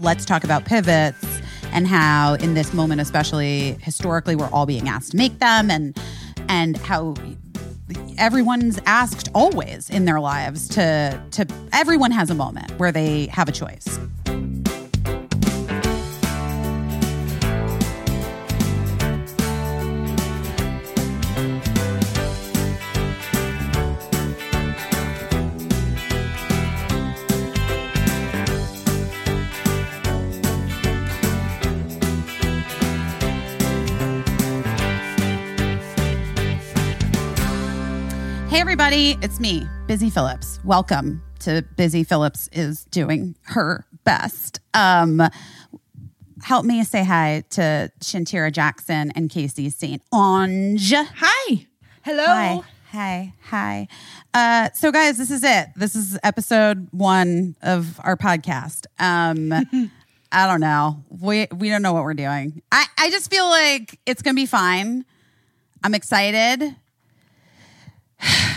Let's talk about pivots and how in this moment especially historically we're all being asked to make them and and how everyone's asked always in their lives to to everyone has a moment where they have a choice. Everybody, it's me, Busy Phillips. Welcome to Busy Phillips is doing her best. Um, help me say hi to Shantira Jackson and Caissie St. Onge. Hi. Hello. Hi. Hi. Hi. Uh, so, guys, this is it. This is episode one of our podcast. Um, I don't know. We we don't know what we're doing. I, I just feel like it's gonna be fine. I'm excited.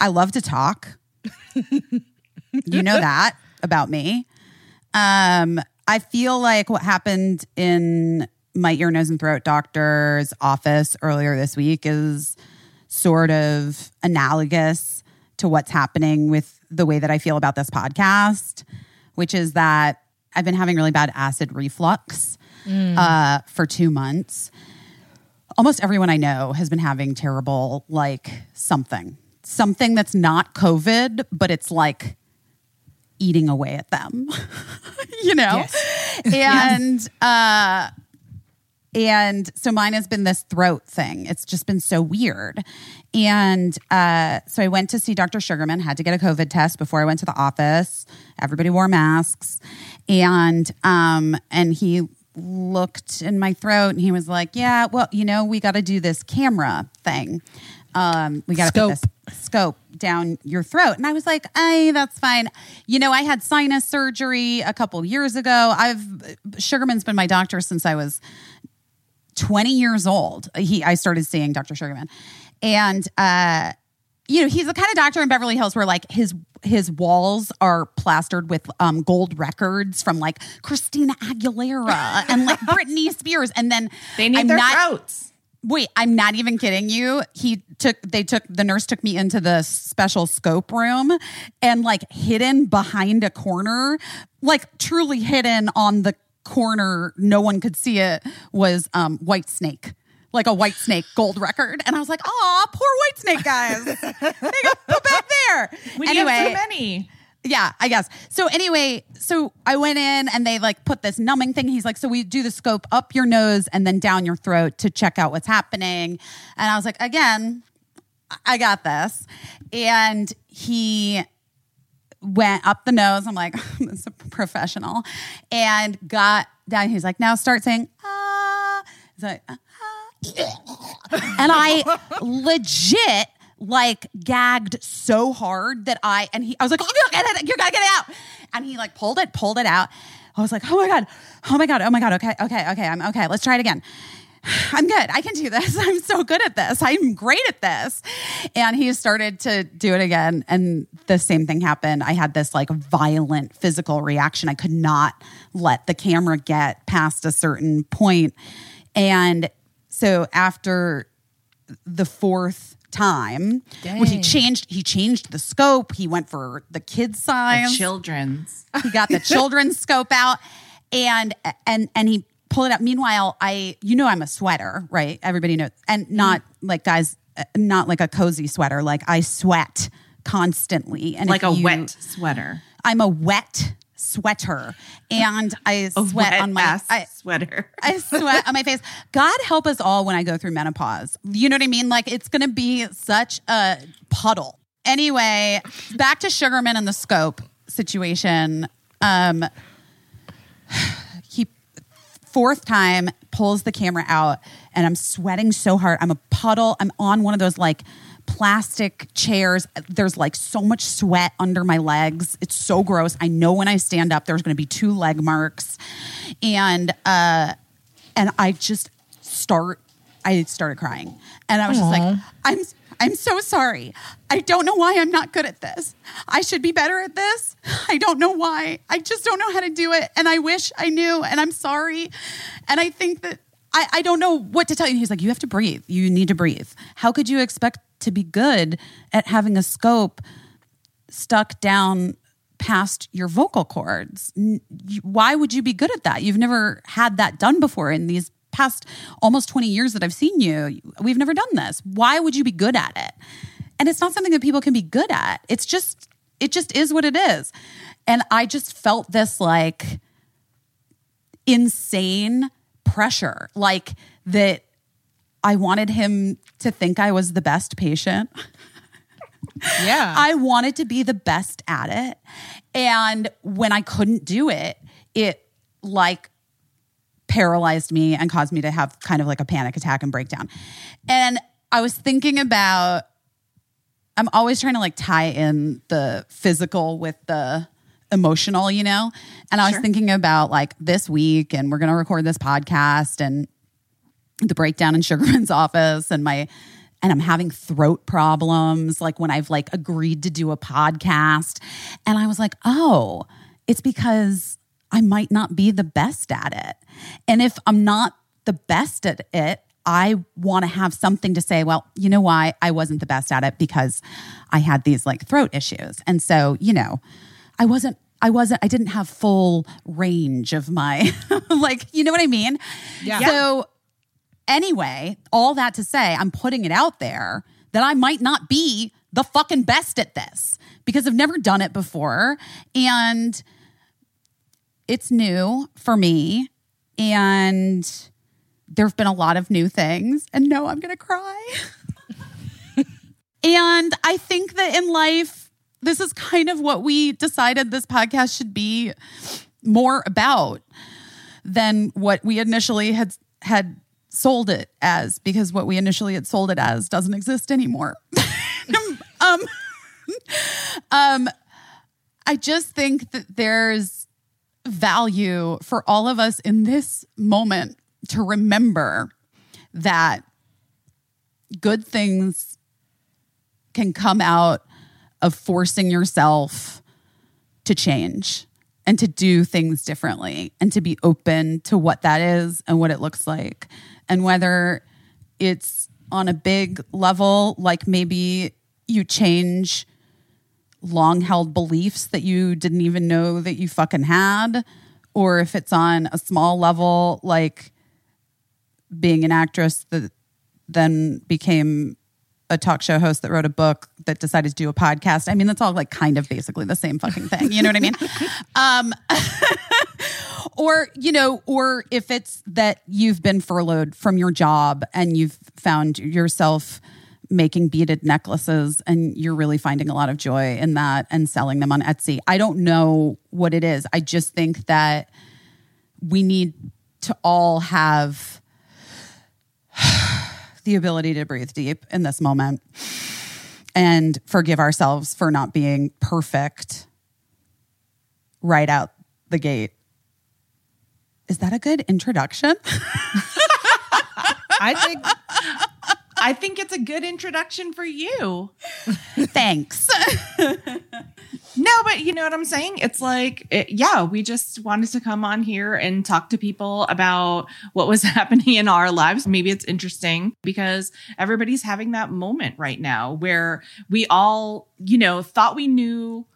I love to talk. you know that about me. Um, I feel like what happened in my ear, nose, and throat doctor's office earlier this week is sort of analogous to what's happening with the way that I feel about this podcast, which is that I've been having really bad acid reflux uh, for two months almost everyone I know has been having terrible, like something, something that's not COVID, but it's like eating away at them, you know? And, uh, and so mine has been this throat thing. It's just been so weird. And uh, so I went to see Dr. Sugarman, had to get a COVID test before I went to the office. Everybody wore masks. And um, and he looked in my throat and he was like, Yeah, well, you know, we got to do this camera thing. Um, we got to put this scope down your throat. And I was like, Hey, that's fine. You know, I had sinus surgery a couple years ago. I've Sugarman's been my doctor since I was 20 years old. He I started seeing Dr. Sugarman. And uh you know, he's the kind of doctor in Beverly Hills where like his his walls are plastered with um, gold records from like Christina Aguilera and like Britney Spears, and then They need I'm their not, throats. Wait, I'm not even kidding you. He took they took the nurse took me into the special scope room and like hidden behind a corner, like truly hidden on the corner, no one could see it was um Whitesnake. Like a white snake gold record. And I was like, oh, poor white snake guys. they got put back there. We anyway, have too many. Yeah, I guess. So anyway, so I went in and they like put this numbing thing. He's like, so we do the scope up your nose and then down your throat to check out what's happening. And I was like, again, I got this. And he went up the nose. I'm like, this is a professional. And got down. He's like, now start saying, ah. He's like, ah. and I legit like gagged so hard that I and he I was like, oh, you gotta get it, you gotta get it out. And he like pulled it, pulled it out. I was like, oh my God, oh my God, oh my God, okay, okay, okay, I'm okay. Let's try it again. I'm good. I can do this. I'm so good at this. I'm great at this. And he started to do it again. And the same thing happened. I had this like violent physical reaction. I could not let the camera get past a certain point. And so after the fourth time, when he changed, he changed the scope. He went for the kids size. Children's. He got the children's scope out and and and he pulled it out. Meanwhile, I you know I'm a sweater, right? Everybody knows. And mm-hmm. not like guys not like a cozy sweater. Like I sweat constantly and Like a you- wet sweater. I'm a wet sweater and I sweat on my I, sweater. I sweat on my face. God help us all when I go through menopause. You know what I mean? Like it's going to be such a puddle. Anyway, back to Sugarman and the scope situation. Um, he fourth time pulls the camera out and I'm sweating so hard. I'm a puddle. I'm on one of those like plastic chairs. There's like so much sweat under my legs. It's so gross. I know when I stand up there's going to be two leg marks. And uh and I just start I started crying. And I was just like I'm I'm so sorry. I don't know why I'm not good at this. I should be better at this. I don't know why. I just don't know how to do it. And I wish I knew. And I'm sorry. And I think that I, I don't know what to tell you. He's like, You have to breathe. You need to breathe. How could you expect to be good at having a scope stuck down past your vocal cords? Why would you be good at that? You've never had that done before in these past almost 20 years that I've seen you. We've never done this. Why would you be good at it? And it's not something that people can be good at. It's just, it just is what it is. And I just felt this like insane pressure, like that I wanted him to think I was the best patient. Yeah. I wanted to be the best at it. And when I couldn't do it, it like paralyzed me and caused me to have kind of like a panic attack and breakdown. And I was thinking about, I'm always trying to like tie in the physical with the emotional, you know? And I was thinking about like this week, and we're going to record this podcast and the breakdown in Sugarman's office and my and I'm having throat problems like when I've like agreed to do a podcast and I was like, "Oh, it's because I might not be the best at it." And if I'm not the best at it, I want to have something to say, well, you know why I wasn't the best at it because I had these like throat issues. And so, you know, I wasn't I wasn't I didn't have full range of my like, you know what I mean? Yeah. So anyway, all that to say, I'm putting it out there that I might not be the fucking best at this because I've never done it before. And it's new for me. And there've been a lot of new things. And no, I'm going to cry. and I think that in life this is kind of what we decided this podcast should be more about than what we initially had had sold it as because what we initially had sold it as doesn't exist anymore. um, um, I just think that there's value for all of us in this moment to remember that good things can come out of forcing yourself to change and to do things differently and to be open to what that is and what it looks like. And whether it's on a big level, like maybe you change long held beliefs that you didn't even know that you fucking had, or if it's on a small level, like being an actress that then became a talk show host that wrote a book that decided to do a podcast. I mean, that's all like kind of basically the same fucking thing. You know what I mean? Um, or, you know, or if it's that you've been furloughed from your job and you've found yourself making beaded necklaces and you're really finding a lot of joy in that and selling them on Etsy. I don't know what it is. I just think that we need to all have the ability to breathe deep in this moment and forgive ourselves for not being perfect right out the gate. Is that a good introduction? I think I think it's a good introduction for you. Thanks. No, but you know what I'm saying? It's like, it, yeah, we just wanted to come on here and talk to people about what was happening in our lives. Maybe it's interesting because everybody's having that moment right now where we all, you know, thought we knew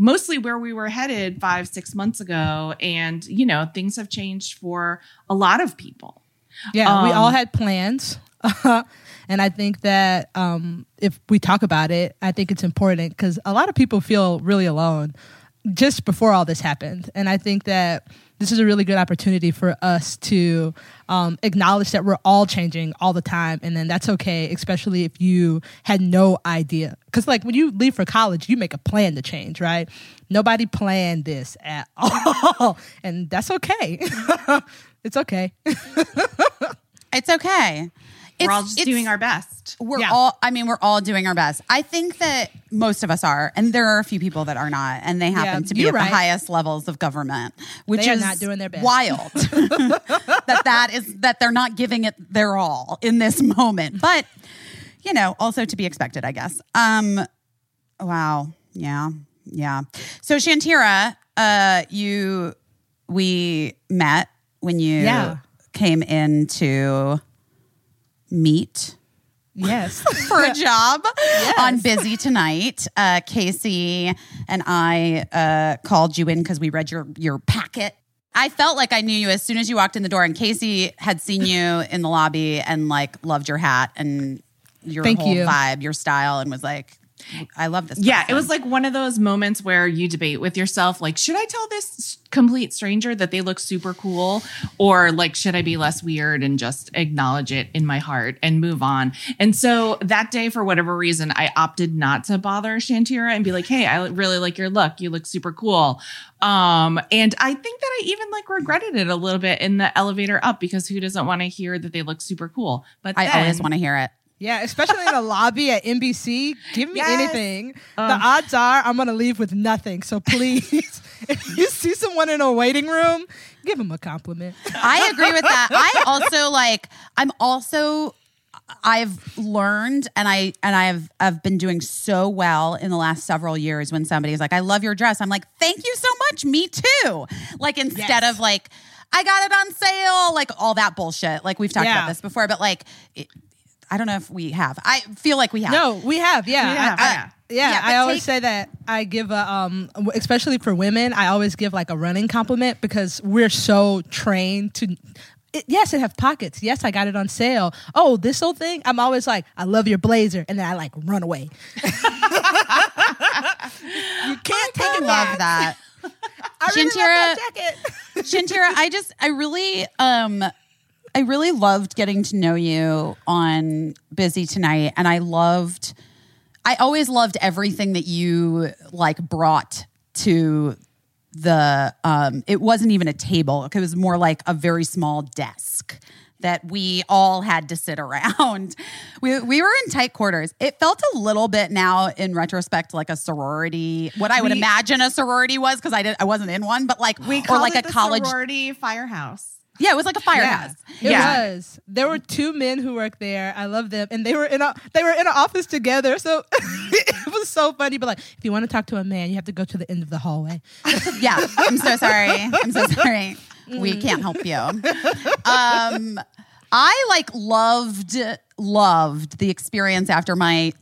mostly where we were headed five, six months ago. And, you know, things have changed for a lot of people. Yeah, we Um, all had plans. and I think that um, if we talk about it, I think it's important because a lot of people feel really alone just before all this happened. And I think that this is a really good opportunity for us to um, acknowledge that we're all changing all the time. And then that's okay, especially if you had no idea. Because, like, when you leave for college, you make a plan to change, right? Nobody planned this at all. And that's okay. it's okay. it's okay. We're all just doing our best. We're Yeah. all, I mean, we're all doing our best. I think that most of us are, and there are a few people that are not, and they happen Yeah, to be at right. the highest levels of government, which is not doing their best. wild. that that is that they're not giving it their all in this moment. But you know, also to be expected, I guess. Um, wow, yeah, yeah. So Shantira, uh, you, we met when you Yeah. came into meet Yes. for a job on Busy Tonight. Uh, Caissie and I uh, called you in because we read your your packet. I felt like I knew you as soon as you walked in the door, and Caissie had seen you in the lobby and like loved your hat and your Thank whole you. vibe, your style, and was like, "I love this." Yeah, it was like one of those moments where you debate with yourself like, should I tell this complete stranger that they look super cool? Or like, should I be less weird and just acknowledge it in my heart and move on? And so that day, for whatever reason, I opted not to bother Shantira and be like, hey, I really like your look. You look super cool. Um, and I think that I even like regretted it a little bit in the elevator up because who doesn't want to hear that they look super cool? But I then- always want to hear it. Yeah, especially in a lobby at NBC. Give me Yes. anything. the um. odds are I'm going to leave with nothing. So please, if you see someone in a waiting room, give them a compliment. I agree with that. I also like I'm also I've learned and I and I've I've been doing so well in the last several years when somebody's like, I love your dress. I'm like, thank you so much. Me too. Like instead Yes. of like, I got it on sale, like all that bullshit. Like we've talked Yeah. about this before, but like it, I don't know if we have. I feel like we have. No, we have. Yeah. We have, I, I- yeah. yeah, Yeah, I always take- say that I give a um especially for women, I always give like a running compliment because we're so trained to it, yes, it have pockets. Yes, I got it on sale. Oh, this old thing. I'm always like, I love your blazer, and then I like run away. you can't take it love that. I really love that jacket. Shantira, I just I really um I really loved getting to know you on Busy Tonight and I loved I always loved everything that you like brought to the um it wasn't even a table. It was more like a very small desk that we all had to sit around. We we were in tight quarters. It felt a little bit now in retrospect like a sorority, what I would We- imagine a sorority was because I did I wasn't in one, but like we or like it a college sorority firehouse. Yeah, it was like a firehouse. It Yeah. was. There were two men who worked there. I love them, and they were in a they were in an office together. So it was so funny. But like, if you want to talk to a man, you have to go to the end of the hallway. Yeah, I'm so sorry. I'm so sorry. We can't help you. Um, I like loved loved the experience after my,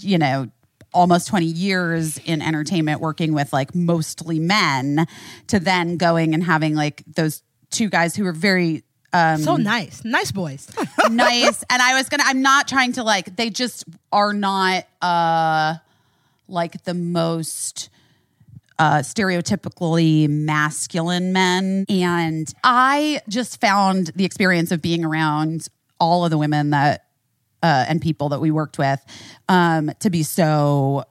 you know, almost 20 years in entertainment working with like mostly men to then going and having like those two guys who were very um So nice, nice boys. nice and i was gonna i'm not trying to like they just are not uh like the most uh stereotypically masculine men and i just found the experience of being around all of the women that uh and people that we worked with um to be so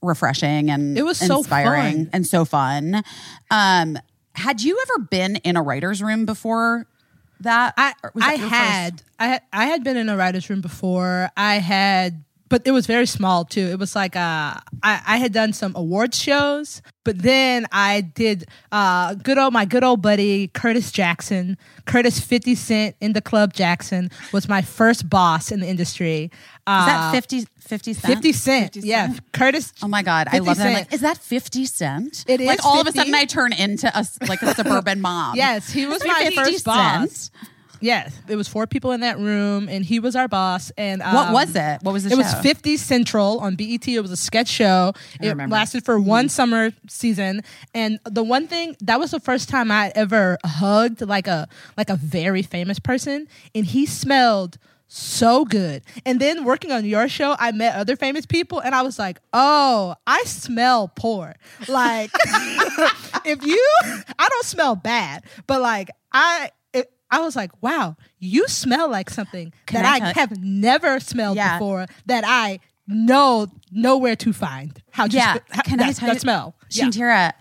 refreshing and It was so inspiring fun. and so fun um had you ever been in a writer's room before that I that I your first? had I had I had been in a writer's room before. I had but it was very small too. It was like uh, I, I had done some awards shows, but then I did uh, good old my good old buddy Curtis Jackson. Curtis Fifty Cent in the Club Jackson was my first boss in the industry. Uh, Is that 50, 50 cent? 50 Cent? 50 yeah, Cent? Curtis. Oh my God. I 50 love that. Like, is that 50 cent? It Like is all of a sudden I turn into a, like a suburban mom. Yes, he was my 50 first boss. Yes, it was four people in that room, and he was our boss. And um, What was it? What was the show? It was show? 50 Central on BET. It was a sketch show. It remember. lasted for one summer season. And the one thing that was the first time I ever hugged like a like a very famous person, and he smelled so good. And then working on your show, I met other famous people, and I was like, oh, I smell poor. Like if you, I don't smell bad, but like I. I was like, wow, you smell like something Can that I I, have never smelled Yeah. before that I know nowhere to find. How Yeah. sp- how- Can I that, tell that you? smell? Yeah. Shantira,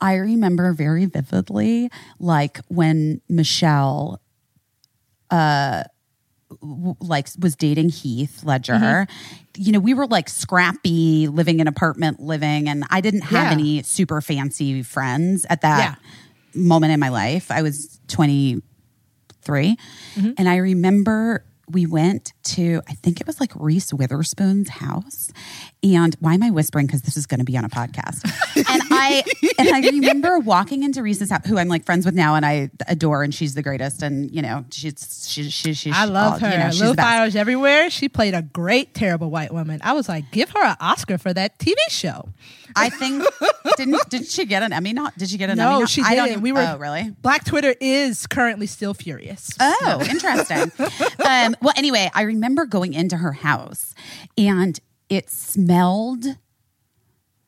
I remember very vividly, like when Michelle, uh, w- like was dating Heath Ledger. Mm-hmm. You know, we were like scrappy, living in apartment living, and I didn't have Yeah. any super fancy friends at that moment in my life. I was twenty three, Mm-hmm. and I remember we went to I think it was like Reese Witherspoon's house. And why am I whispering? Because this is going to be on a podcast. and I and I remember walking into Reese's house, who I'm like friends with now, and I adore, and she's the greatest. And you know, she's she, she, she's I love all- her. You know, she's Little. Fires Everywhere. She played a great, terrible white woman. I was like, give her an Oscar for that TV show. I think didn't did she get an Emmy? Not did she get an Emmy? No, she I don't didn't. even- We were Oh, really? Black Twitter is currently still furious. Oh, interesting. um, well, anyway, I remember going into her house and it smelled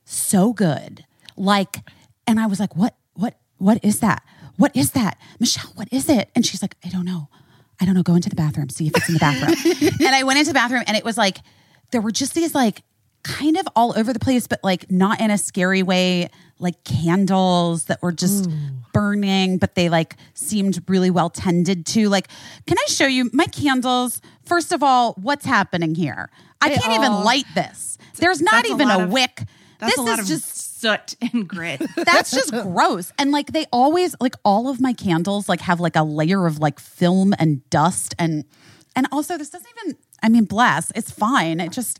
so good. Like, and I was like, what, what, what is that? What is that? Michelle, what is it? And she's like, I don't know. I don't know. Go into the bathroom, see if it's in the bathroom. and I went into the bathroom and it was like, there were just these like kind of all over the place, but like not in a scary way, like candles that were just burning, but they like seemed really well tended to. Like, can I show you my candles? First of all, what's happening here? I They can't even light this. There's not a even a, of- wick. That's this a lot is of just soot and grit. that's just gross. And like they always like all of my candles like have like a layer of like film and dust and and also this doesn't even I mean bless, it's fine. It just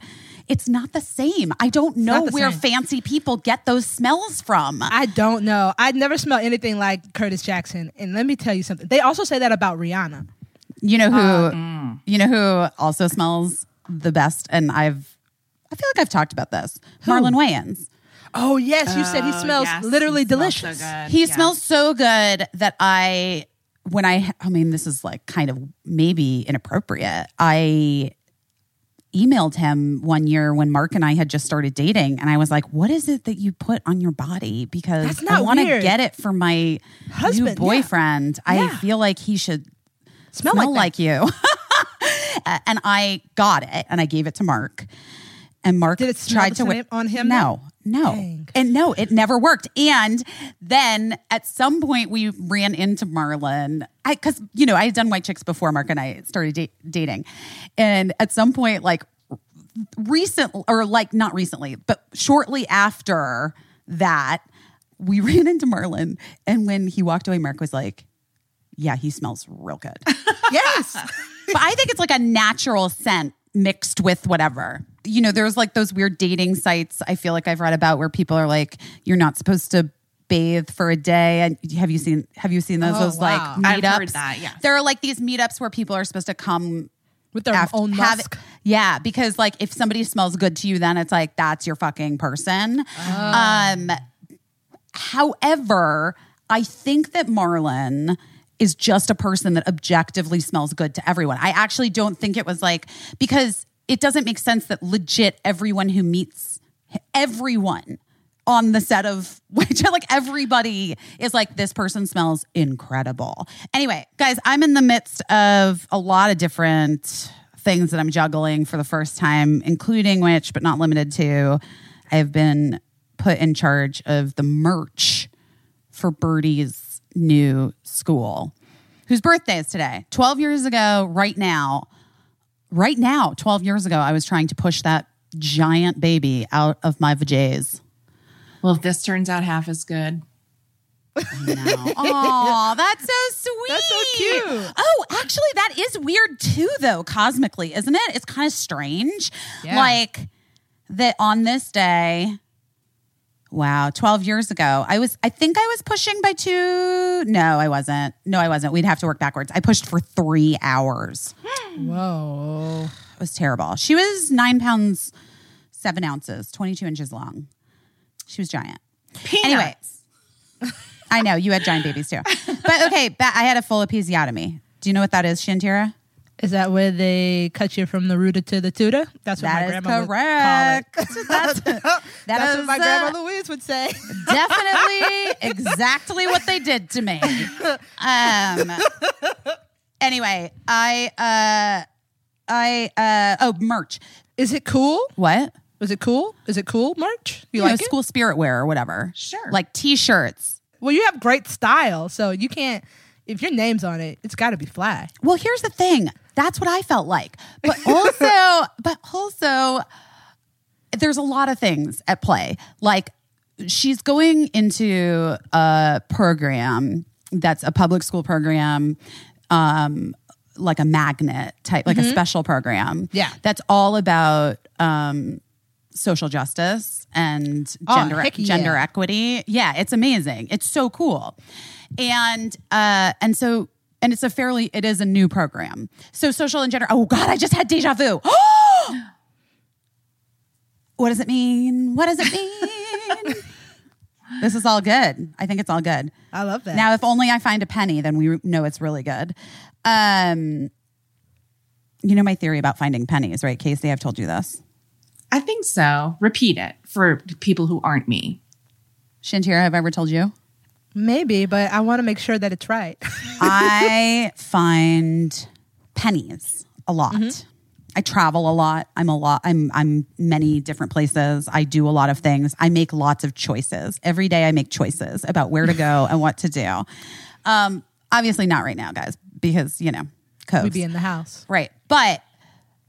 it's not the same. I don't know where same. fancy people get those smells from. I don't know. I'd never smell anything like Curtis Jackson. And let me tell you something. They also say that about Rihanna. You know who Uh, you know who also smells the best and I've I feel like I've talked about this. Marlon Wayans. Oh yes, you said he Oh, smells yes, literally he smells so delicious. good. He Yeah. smells so good that I, when I, I mean, this is like kind of maybe inappropriate. I emailed him one year when Mark and I had just started dating, and I was like, "What is it that you put on your body? Because That's I not want to weird. get it for my Husband, new yeah. boyfriend. I Yeah. feel like he should Smell, smell, like, like, you." And I got it, and I gave it to Mark. And Mark Did it tried to wi- same on him, No, no, Dang. and no, it never worked. And then at some point we ran into Marlon. I because you know I had done White Chicks before Mark and I started da- dating, and at some point like recent or like not recently, but shortly after that, we ran into Marlon, and when he walked away, Mark was like, "Yeah, he smells real good." Yes. but I think it's like a natural scent mixed with whatever. You know, there's like those weird dating sites I feel like I've read about where people are like, you're not supposed to bathe for a day. And have you seen have you seen those Oh, those wow. like meetups? that, yes. There are like these meetups where people are supposed to come With their after- own have- musk. yeah, because like if somebody smells good to you, then it's like that's your fucking person. Oh. Um, however, I think that Marlon is just a person that objectively smells good to everyone. I actually don't think it was like because it doesn't make sense that legit everyone who meets everyone on the set of which like everybody is like this person smells incredible. Anyway, guys, I'm in the midst of a lot of different things that I'm juggling for the first time, including which but not limited to I have been put in charge of the merch for Birdie's new school, whose birthday is today. 12 years ago, right now, right now, 12 years ago, I was trying to push that giant baby out of my vajays. Well, if this turns out half as good, Oh, that's so sweet. That's so cute. Oh, actually, that is weird too, though, cosmically, isn't it? It's kind of strange. Yeah. Like that on this day, wow, 12 years ago, I was, I think I was pushing by two. No, I wasn't. No, I wasn't. We'd have to work backwards. I pushed for three hours. Whoa. It was terrible. She was nine pounds, seven ounces, 22 inches long. She was giant. peanuts. Anyways, I know you had giant babies too. But okay, ba- I had a full episiotomy. Do you know what that is, Shantira? Is that where they cut you from the rooter to the tutor? That's what That my grandma correct. would call it. That's, that That's is, what my uh, would say. definitely exactly what they did to me. Um. Anyway, I uh, I uh, oh merch. Is it cool? What? Is it cool? Is it cool merch? You, You know, like it? school spirit wear or whatever. Sure. Like t-shirts. Well, you have great style, so you can't. If your name's on it, it's got to be fly. Well, here's the thing. That's what I felt like. But also, but also, there's a lot of things at play. Like she's going into a program that's a public school program, um, like a magnet type, like a special program. Mm-hmm. Yeah. That's all about um, social justice and Oh, gender heck yeah. gender equity. Yeah, it's amazing. It's so cool. And uh and so and it's a fairly it is a new program. So social and gender Oh god, I just had deja vu. what does it mean? What does it mean? This is all good. I think it's all good. I love that. Now, if only I find a penny, then we know it's really good. Um, you know my theory about finding pennies, right, Caissie? I've told you this. I think so. Repeat it for people who aren't me. Shantira, have I ever told you? Maybe, but I want to make sure that it's right. I find pennies a lot. I travel a lot. I'm a lot. I'm I'm many different places. I do a lot of things. I make lots of choices every day. I make choices about where to go and what to do. Um, obviously not right now, guys, because you know, coves. We'd be in the house. Right. But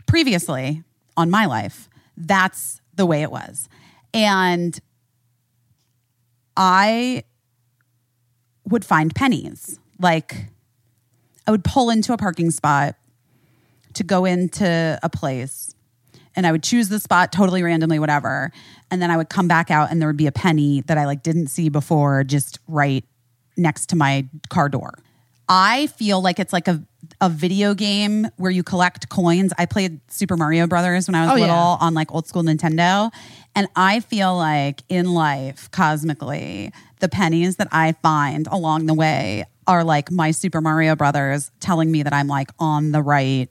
previously on my life, that's the way it was. And I would find pennies. Like I would pull into a parking spot to go into a place and I would choose the spot totally randomly, whatever. And then I would come back out and there would be a penny that I like didn't see before, just right next to my car door. I feel like it's like a, a video game where you collect coins. I played Super Mario Brothers when I was Oh, little yeah. on like old school Nintendo. And I feel like in life, cosmically, the pennies that I find along the way are like my Super Mario Brothers telling me that I'm like on the right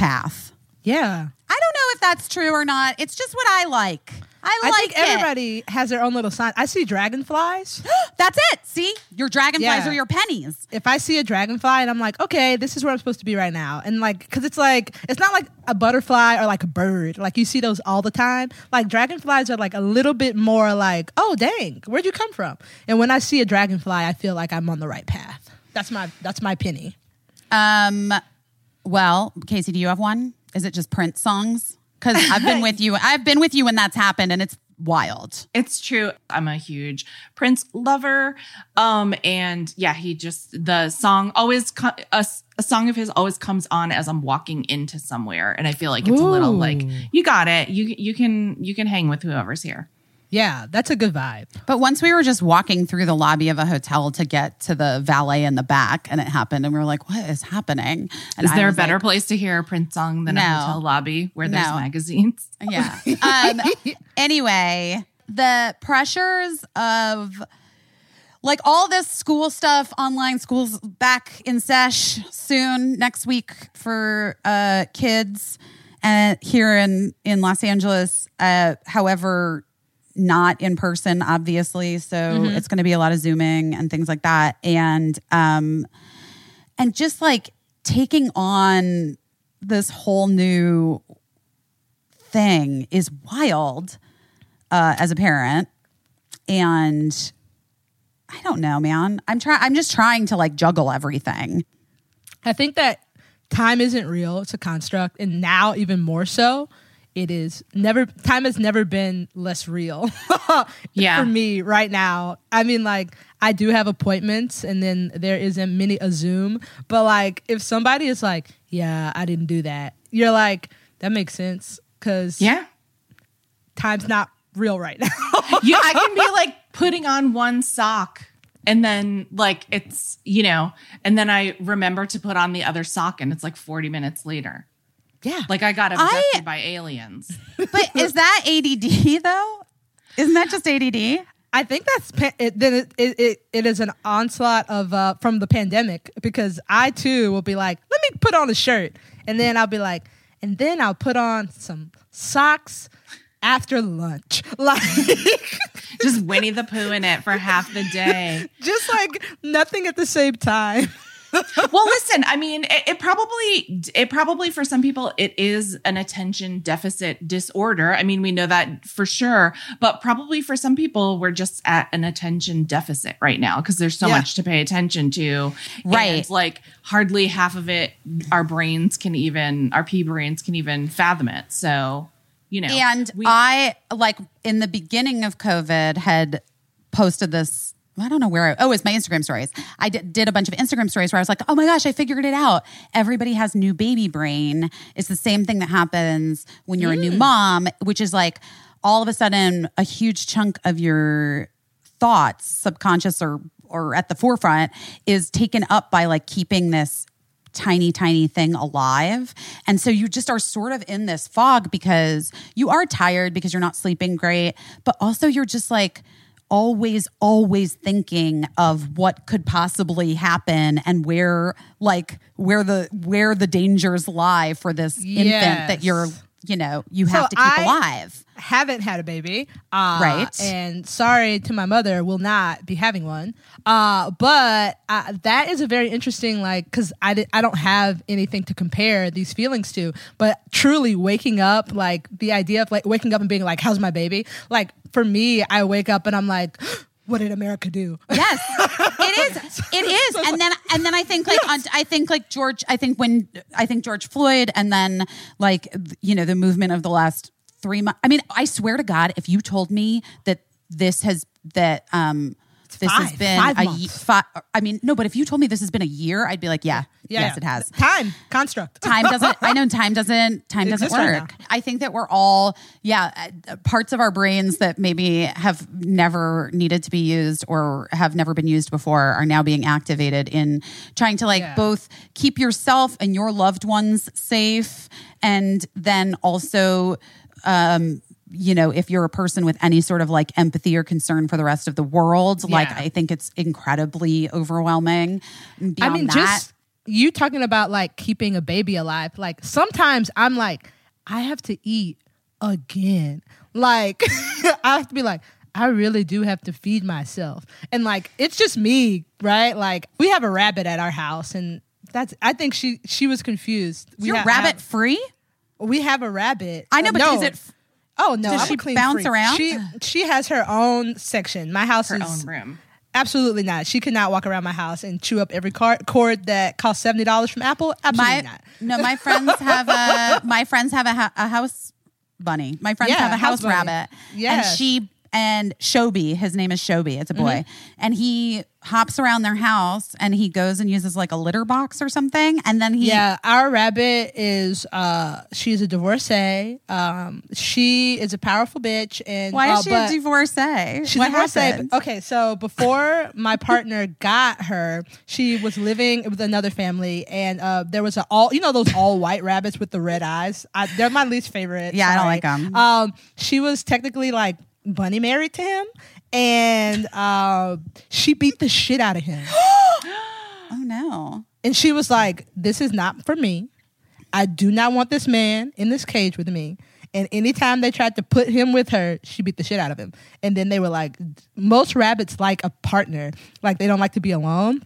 Path. Yeah. I don't know if that's true or not. It's just what I like. I I like think it. everybody has their own little sign. I see dragonflies. That's it. See, your dragonflies Yeah. are your pennies. if I see a dragonfly and I'm like, okay, this is where I'm supposed to be right now. And like, cause it's like, it's not like a butterfly or like a bird. Like you see those all the time. Like dragonflies are like a little bit more like, oh, dang, where'd you come from? And when I see a dragonfly, I feel like I'm on the right path. That's my, that's my penny. Um, well, Caissie, do you have one? Is it just Prince songs? Because I've been with you. I've been with you when that's happened, and it's wild. It's true. I'm a huge Prince lover. Um, and yeah, he just the song always co- a, a song of his always comes on as I'm walking into somewhere, and I feel like it's a little like you got it. You you can you can hang with whoever's here. Yeah, that's a good vibe. But once we were just walking through the lobby of a hotel to get to the valet in the back, and it happened, and we were like, "What is happening?" And Is I there a better like, place to hear a Prince song than No. a hotel lobby where there's No. magazines? Yeah. Um, anyway, the pressures of like all this school stuff, online schools back in sesh soon next week for uh, kids and here in in Los Angeles. Uh, however, not in person, obviously. So it's going to be a lot of zooming and things like that, and um, and just like taking on this whole new thing is wild uh, as a parent and i don't know man i'm trying i'm just trying to like juggle everything I think that time isn't real. It's a construct. And now, even more so, it is never, time has never been less real. Yeah. For me right now. I mean, like, I do have appointments and then there isn't many a Zoom. But, like, if somebody is like, yeah, I didn't do that, you're like, that makes sense because Yeah. time's not real right now. you, I can be like putting on one sock and then like it's, you know, and then I remember to put on the other sock and it's like 40 minutes later. Yeah. Like I got I- by aliens. but is that add though isn't that just add I think that's pa- it, it, it, it, it is an onslaught of uh, from the pandemic because I too will be like, let me put on a shirt, and then I'll be like, and then I'll put on some socks after lunch, like Just Winnie the Pooh in it for half the day. just like nothing at the same time. Well listen i mean it, it probably it probably for some people it is an attention deficit disorder i mean we know that for sure but probably for some people we're just at an attention deficit right now because there's so Yeah. much to pay attention to Right. like hardly half of it our brains can even our pea brains can even fathom it so you know and we- i like in the beginning of covid had posted this I don't know where I, oh, it's my Instagram stories. I did, did a bunch of Instagram stories where I was like, oh my gosh, I figured it out. Everybody has new baby brain. It's the same thing that happens when you're a new mm. mom, which is like all of a sudden a huge chunk of your thoughts, subconscious or or at the forefront, is taken up by like keeping this tiny, tiny thing alive. And so you just are sort of in this fog because you are tired because you're not sleeping great, but also you're just like, always always thinking of what could possibly happen and where like where the where the dangers lie for this infant that you're you know you So have to keep I- alive haven't had a baby. Uh, Right. And sorry to my mother, will not be having one. Uh, but uh, that is a very interesting, like, because I, di- I don't have anything to compare these feelings to. But truly waking up, like, the idea of like waking up and being like, how's my baby? Like, for me, I wake up and I'm like, what did America do? Yes, it is. It is. And then and then I think like on, I think like George. I think when I think George Floyd, and then like you know the movement of the last three months. I mean, I swear to God, if you told me that this has that um this has been five a months. ye- fi- I mean, no, but if you told me this has been a year, I'd be like, yeah, yes, it has Time construct. time doesn't i know time doesn't time doesn't Exists right work i think that we're all yeah uh, parts of our brains that maybe have never needed to be used or have never been used before are now being activated in trying to like Yeah. both keep yourself and your loved ones safe and then also um you know if you're a person with any sort of like empathy or concern for the rest of the world like i think it's incredibly overwhelming And I mean, that, just you talking about like keeping a baby alive. Like sometimes I'm like, I have to eat again. Like I have to be like, I really do have to feed myself. And like it's just me, right? Like we have a rabbit at our house and that's I think she she was confused. We you're ha- rabbit have- free we have a rabbit. I know, but no. is it Oh no! Does I'm she a clean bounce freak. around? She she has her own section. My house Her is own room. Absolutely not. She could not walk around my house and chew up every cord, cord that costs seventy dollars from Apple. Absolutely my not. no my friends have a my friends have a, ha- a house bunny my friends Yeah, have a house house, rabbit Yes. and she and Shobi his name is Shobi it's a boy Mm-hmm. and he hops around their house and he goes and uses like a litter box or something and then he Yeah, our rabbit is uh she's a divorcee. Um she is a powerful bitch and why uh, is she a divorcee She's what a divorcee. happened? Okay, so before my partner got her, she was living with another family, and uh, there was a all you know those all white rabbits with the red eyes. I, they're my least favorite. Yeah, I don't like them. Um, she was technically like bunny married to him, and uh, she beat the shit out of him. oh no And she was like, This is not for me. I do not want this man in this cage with me. And anytime they tried to put him with her, she beat the shit out of him. And then they were like, Most rabbits like a partner, like they don't like to be alone.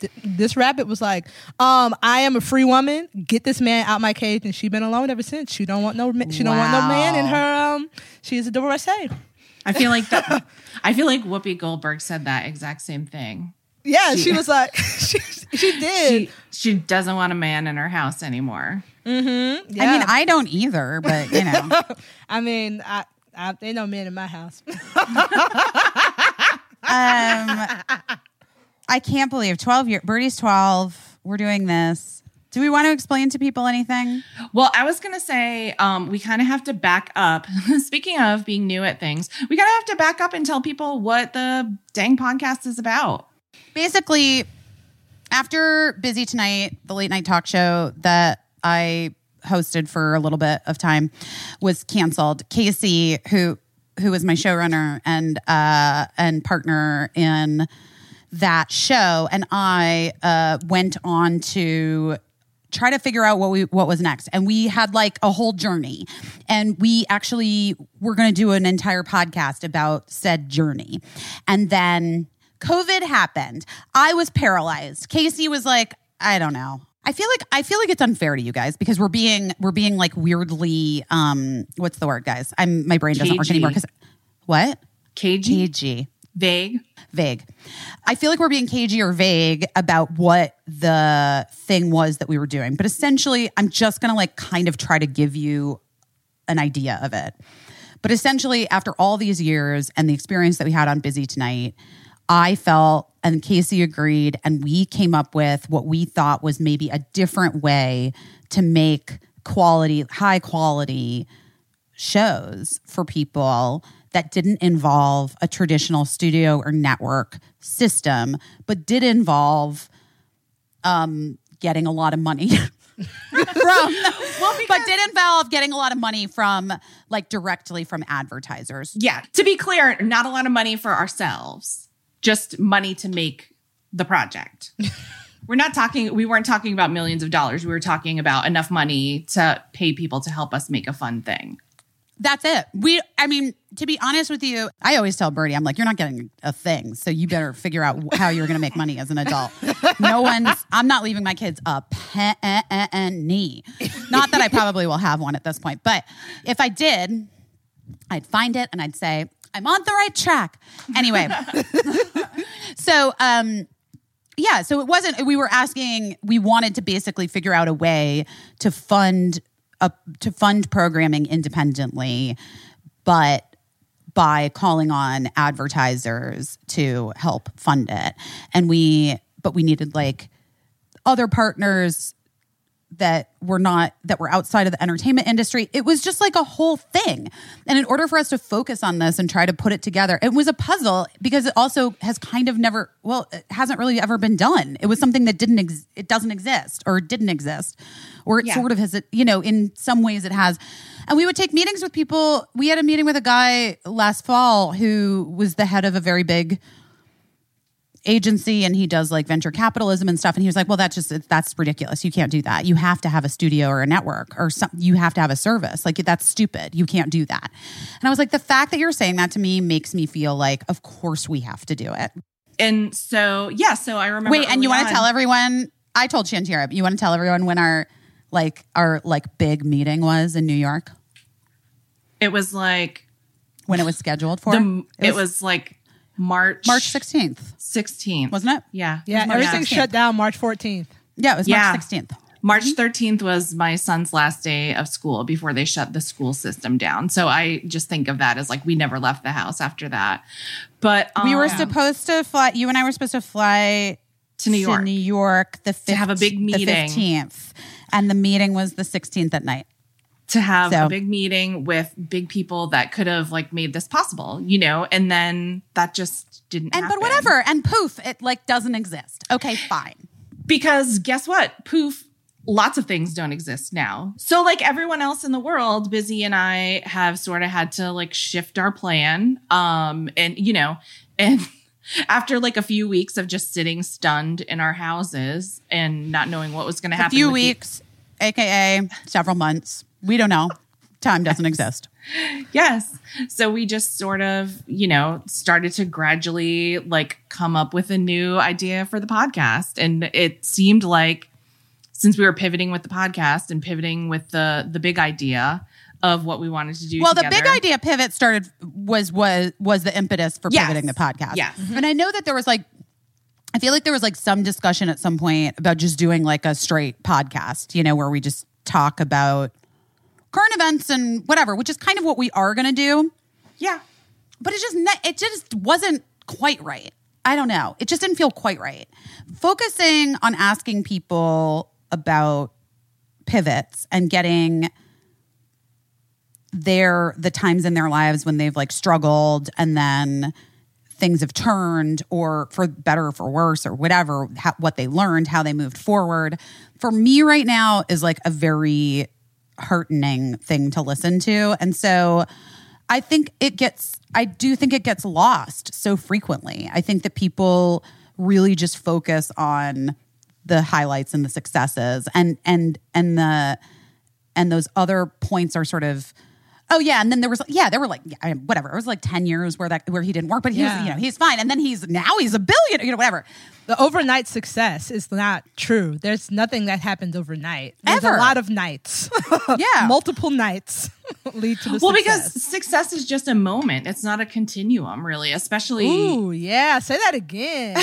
Th- This rabbit was like, um, I am a free woman. Get this man out my cage, and she been alone ever since. She don't want no, ma- she don't want no man in her. Um, she is a divorcee. I feel like that. I feel like Whoopi Goldberg said that exact same thing. Yeah, she, She- was like, she, she did. She she doesn't want a man in her house anymore. I mean I don't either but you know I mean, I, I ain't no men in my house. Um, I can't believe 12 years. Birdie's 12. We're doing this. Do we want to explain to people anything? Well, I was gonna say um, we kind of have to back up. Speaking of being new at things, we kind of have to back up and tell people what the dang podcast is about. Basically, after Busy Tonight, the late night talk show that I hosted for a little bit of time was canceled. Caissie, who who was my showrunner and uh, and partner in that show, and I uh, went on to try to figure out what we what was next. And we had like a whole journey. And we actually were going to do an entire podcast about said journey. And then covid happened. I was paralyzed. Caissie was like i don't know. I feel like i feel like it's unfair to you guys because we're being we're being like weirdly um what's the word guys? I'm my brain doesn't work anymore because what? Cagey, kg vague. vague. I feel like we're being cagey or vague about what the thing was that we were doing. But essentially, I'm just going to like kind of try to give you an idea of it. But essentially, after all these years and the experience that we had on Busy Tonight, I felt and Caissie agreed, and we came up with what we thought was maybe a different way to make quality, high quality shows for people that didn't involve a traditional studio or network system, but did involve um, getting a lot of money from, but did involve getting a lot of money from like directly from advertisers. Yeah. To be clear, not a lot of money for ourselves, just money to make the project. we're not talking, we weren't talking about millions of dollars. We were talking about enough money to pay people to help us make a fun thing. That's it. We, I mean, to be honest with you, I always tell Birdie, I'm like, you're not getting a thing. So you better figure out how you're going to make money as an adult. No one's, I'm not leaving my kids a penny. Not that I probably will have one at this point, but if I did, I'd find it and I'd say, I'm on the right track. Anyway, so, um, yeah, so it wasn't, we were asking, we wanted to basically figure out a way to fund a, to fund programming independently, but by calling on advertisers to help fund it. And we, but we needed like other partners that were not that were outside of the entertainment industry. It was just like a whole thing. And in order for us to focus on this and try to put it together it was a puzzle because it also has kind of never well it hasn't really ever been done. It was something that didn't ex- it doesn't exist or didn't exist or it Yeah. sort of has it, you know in some ways it has. And we would take meetings with people. We had a meeting with a guy last fall who was the head of a very big agency and he does like venture capitalism and stuff. And he was like well that's just that's ridiculous. You can't do that. You have to have a studio or a network or some you have to have a service. Like that's stupid. You can't do that. And i was like the fact that you're saying that to me makes me feel like of course we have to do it. And so, yeah, so I remember. wait and you want to tell everyone i told shantira but you want to tell everyone when our like our like big meeting was in new york? It was like, when it was scheduled for? the, it, was, like March march 16th 16th. wasn't it Yeah. Yeah, March everything 16th. shut down March 14th. yeah it was Yeah. march 16th March 13th was my son's last day of school before they shut the school system down. So I just think of that as like we never left the house after that. But we were um, supposed to fly you and i were supposed to fly to New York. New York the 15th, have a big meeting. the 15th. And the meeting was the 16th at night. To have So- a big meeting with big people that could have like made this possible, you know, and then that just didn't And happen. but whatever. And poof, it like doesn't exist. Okay, fine. Because guess what? Poof, lots of things don't exist now. So like everyone else in the world, Busy and I have sort of had to like shift our plan. Um and you know, and after like a few weeks of just sitting stunned in our houses and not knowing what was going to happen. A few weeks, aka several months. We don't know. Time doesn't exist. Yes. So we just sort of, you know, started to gradually like come up with a new idea for the podcast. And it seemed like since we were pivoting with the podcast and pivoting with the the big idea of what we wanted to do. Well, the big idea pivot started was was was the impetus for Yes. pivoting the podcast. Yes. And I know that there was like I feel like there was like some discussion at some point about just doing like a straight podcast, you know, where we just talk about current events and whatever, which is kind of what we are going to do. Yeah. but it just ne- it just wasn't quite right. I don't know. It just didn't feel quite right. Focusing on asking people about pivots and getting their the times in their lives when they've like struggled and then things have turned or for better or for worse or whatever how, what they learned how they moved forward for me right now is like a very heartening thing to listen to. And so i think it gets i do think it gets lost so frequently. I think that people really just focus on the highlights and the successes and and and the and those other points are sort of oh yeah. And then there was yeah there were like yeah, whatever. It was like 10 years where that where he didn't work but he Yeah. was you know he's fine. And then he's now he's a billion you know whatever The overnight success is not true. There's nothing that happens overnight. There's Ever. a lot of nights. Yeah. Multiple nights lead to the success. Well, success. because success is just a moment. It's not a continuum, really, especially Ooh, yeah. Say that again.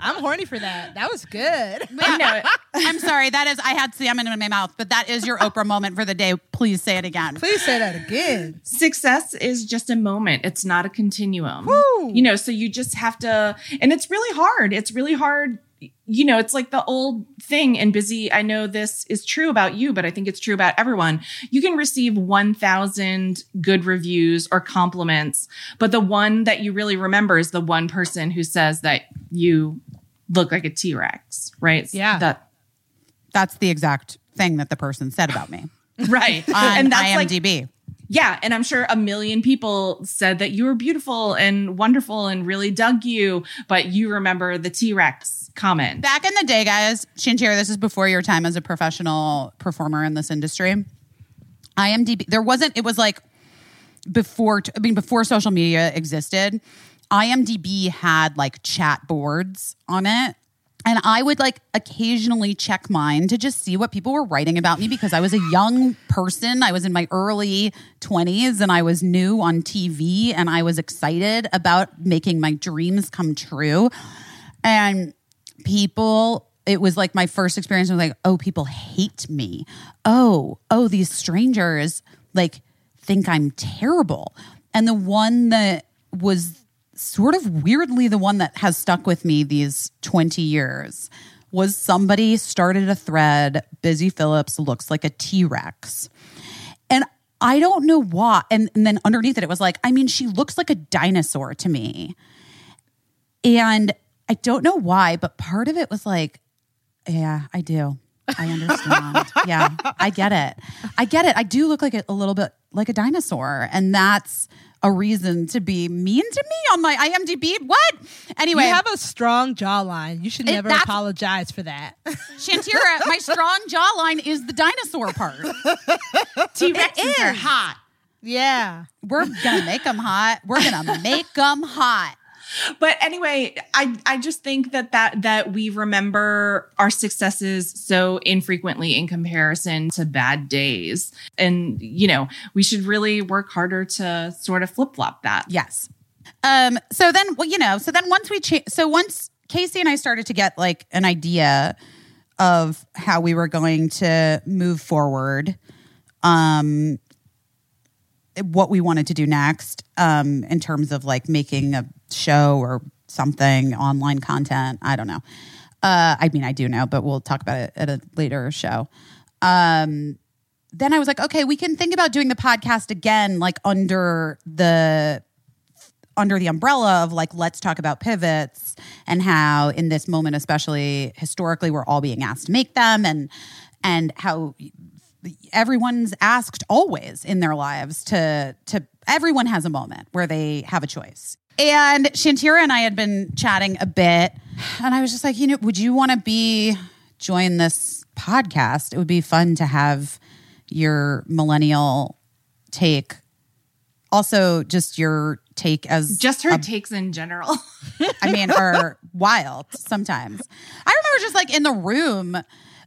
I'm horny for that. That was good. I know. I'm sorry. That is, I had salmon in my mouth, but that is your Oprah moment for the day. Please say it again. Please say that again. Success is just a moment. It's not a continuum. Woo. You know, so you just have to, and it's really hard. It's really hard. You know, it's like the old thing and busy. I know this is true about you, but I think it's true about everyone. You can receive 1,000 good reviews or compliments, but the one that you really remember is the one person who says that you look like a T Rex, right? Yeah. That, That's the exact thing that the person said about me right. on and that's like, IMDb. Yeah, and I'm sure a million people said that you were beautiful and wonderful and really dug you, but you remember the T Rex comment. Back in the day, guys, Shantira, this is before your time as a professional performer in this industry. IMDb, there wasn't, it was like before, I mean, before social media existed, IMDb had like chat boards on it. And I would like occasionally check mine to just see what people were writing about me because I was a young person. I was in my early 20s and I was new on TV and I was excited about making my dreams come true. And people, it was like my first experience was like, oh, people hate me. Oh, oh, these strangers like think I'm terrible. And the one that was sort of weirdly the one that has stuck with me these 20 years was somebody started a thread busy phillips looks like a t-rex. And i don't know why and, and then underneath it it was like i mean she looks like a dinosaur to me. And i don't know why but part of it was like yeah i do. I understand. Yeah i get it. I get it. I do look like a, a little bit like a dinosaur and that's a reason to be mean to me on my IMDb. What? Anyway, You have a strong jawline. You should never apologize for that. Shantira, my strong jawline is the dinosaur part. T Rexes are hot. yeah. We're gonna make them hot. We're gonna make them hot. But anyway, I I just think that that that we remember our successes so infrequently in comparison to bad days. And you know, we should really work harder to sort of flip-flop that. Yes. Um. So then, well, you know, so then once we cha- so once Caissie and I started to get like an idea of how we were going to move forward, um, what we wanted to do next, um, in terms of like making a show or something, online content. I don't know. Uh, I mean, I do know, but we'll talk about it at a later show. Um, then I was like, okay, we can think about doing the podcast again, like under the under the umbrella of like let's talk about pivots and how in this moment especially historically we're all being asked to make them and and how everyone's asked always in their lives to to everyone has a moment where they have a choice and shantira and i had been chatting a bit and i was just like you know would you want to be join this podcast it would be fun to have your millennial take also just your take as Just her takes in general. I mean, are wild sometimes. I remember just like in the room.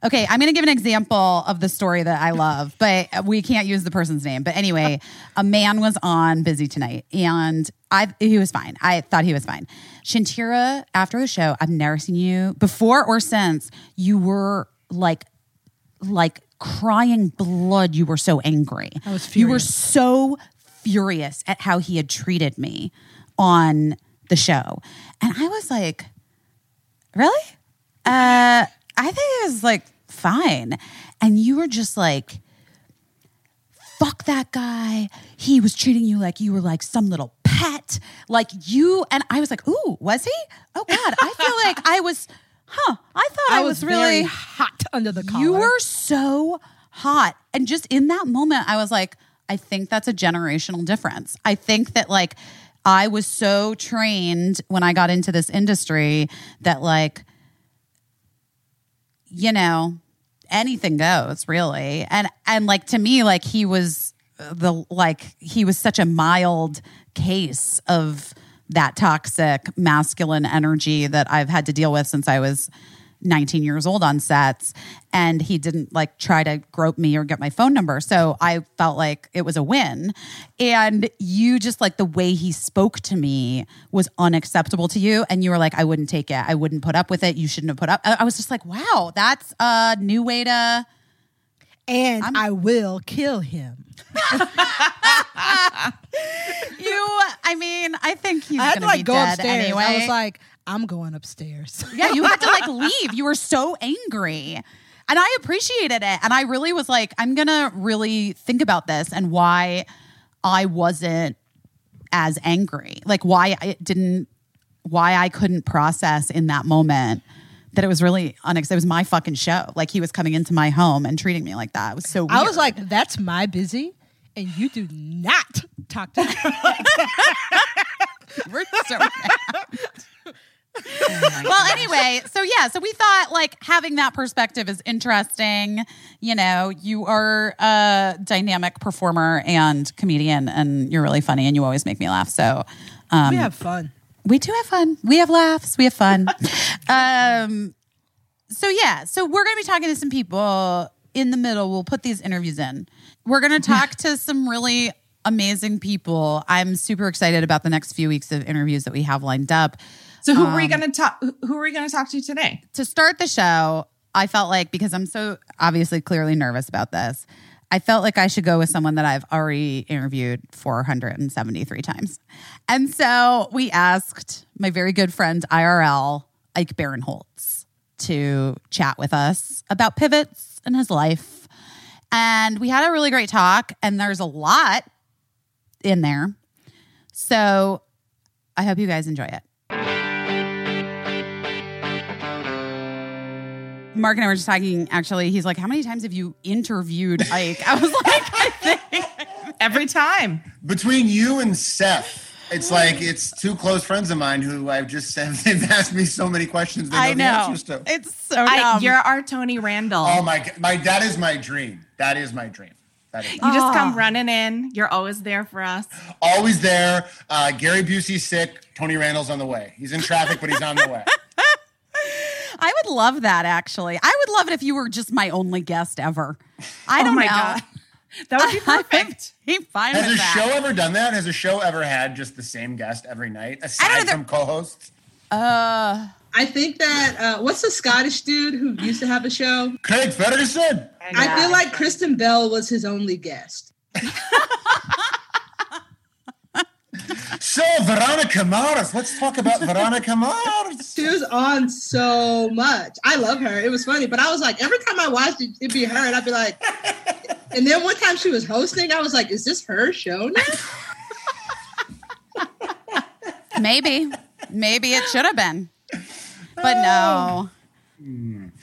Okay, I'm going to give an example of the story that I love, but we can't use the person's name. But anyway, a man was on Busy Tonight, and I he was fine. I thought he was fine. Shantira, after the show, I've never seen you before or since. You were like, like crying blood. You were so angry. I was furious. You were so furious at how he had treated me on the show. And I was like, really? Uh, I think it was like fine. And you were just like, fuck that guy. He was treating you like you were like some little pet. Like you, and I was like, ooh, was he? Oh God, I feel like I was, huh, I thought I, I was, was really hot under the collar. you were so hot. And just in that moment, I was like, I think that's a generational difference. I think that like I was so trained when I got into this industry that like, you know, anything goes really. And and like to me, like he was the like he was such a mild case of that toxic masculine energy that I've had to deal with since I was 19 years old on sets and he didn't like try to grope me or get my phone number. So I felt like it was a win. And you just like the way he spoke to me was unacceptable to you. And you were like, I wouldn't take it. I wouldn't put up with it. You shouldn't have put up. I was just like, wow, that's a new way to. And I will kill him. You, I mean, I think he's I had to to like be go dead upstairs. anyway. I was like, I'm going upstairs. yeah, you had to like leave. You were so angry. And I appreciated it. And I really was like, I'm going to really think about this and why I wasn't as angry. Like why I didn't, why I couldn't process in that moment that it was really unexpected. It was my fucking show. Like he was coming into my home and treating me like that. It was so weird. I was like, that's my busy, and you do not talk to me. We're so mad. well, anyway, so yeah, so we thought like having that perspective is interesting. You know, you are a dynamic performer and comedian, and you're really funny, and you always make me laugh. So um, we have fun. We do have fun. We have laughs. We have fun. um, so yeah, so we're gonna be talking to some people in the middle. We'll put these interviews in. We're gonna talk to some really amazing people. I'm super excited about the next few weeks of interviews that we have lined up. So who are we Um, going to talk? Who are we going to talk to today? to start the show, I felt like because I'm so obviously clearly nervous about this, I felt like I should go with someone that I've already interviewed 473 times. And so we asked my very good friend IRL, Ike Barinholtz, to chat with us about pivots in his life. And we had a really great talk, and there's a lot in there. So I hope you guys enjoy it. Mark and I were just talking. Actually, he's like, "How many times have you interviewed Ike?" I was like, "I think." Every time. Between you and Seth, it's like it's two close friends of mine who I've just said they've asked me so many questions they know, I the know answers to. it's so I, dumb. you're our Tony Randall. Oh my g- my that is my dream. That is my dream. That is you just come Ah. running in. You're always there for us. always there. Uh, Gary Busey's sick. Tony Randall's on the way. He's in traffic, but he's on the way. I would love that. Actually, I would love it if you were just my only guest ever. I oh don't my know. god, that would be perfect. He fine Has a that. show ever done that? Has a show ever had just the same guest every night, aside there- from co-hosts? uh, I think that uh, what's the Scottish dude who used to have a show? Craig Ferguson. I feel like Kristen Bell was his only guest. So Veronica Mars. Let's talk about Veronica Mars. She was on so much. I love her. It was funny, but I was like, every time I watched it, it'd be her, and I'd be like, and then one time she was hosting, I was like, is this her show now? maybe, maybe it should have been, but no.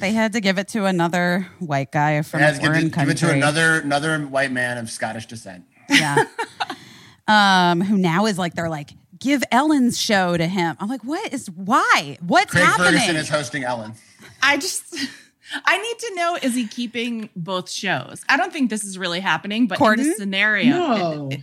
They had to give it to another white guy from It a has to give, foreign it, give it to another another white man of Scottish descent. Yeah. Um, who now is like they're like, give Ellen's show to him. I'm like, what is why? What's Craig happening? Ferguson is hosting Ellen. I just. I need to know is he keeping both shows? I don't think this is really happening, but in Corden? this scenario, No. it- it-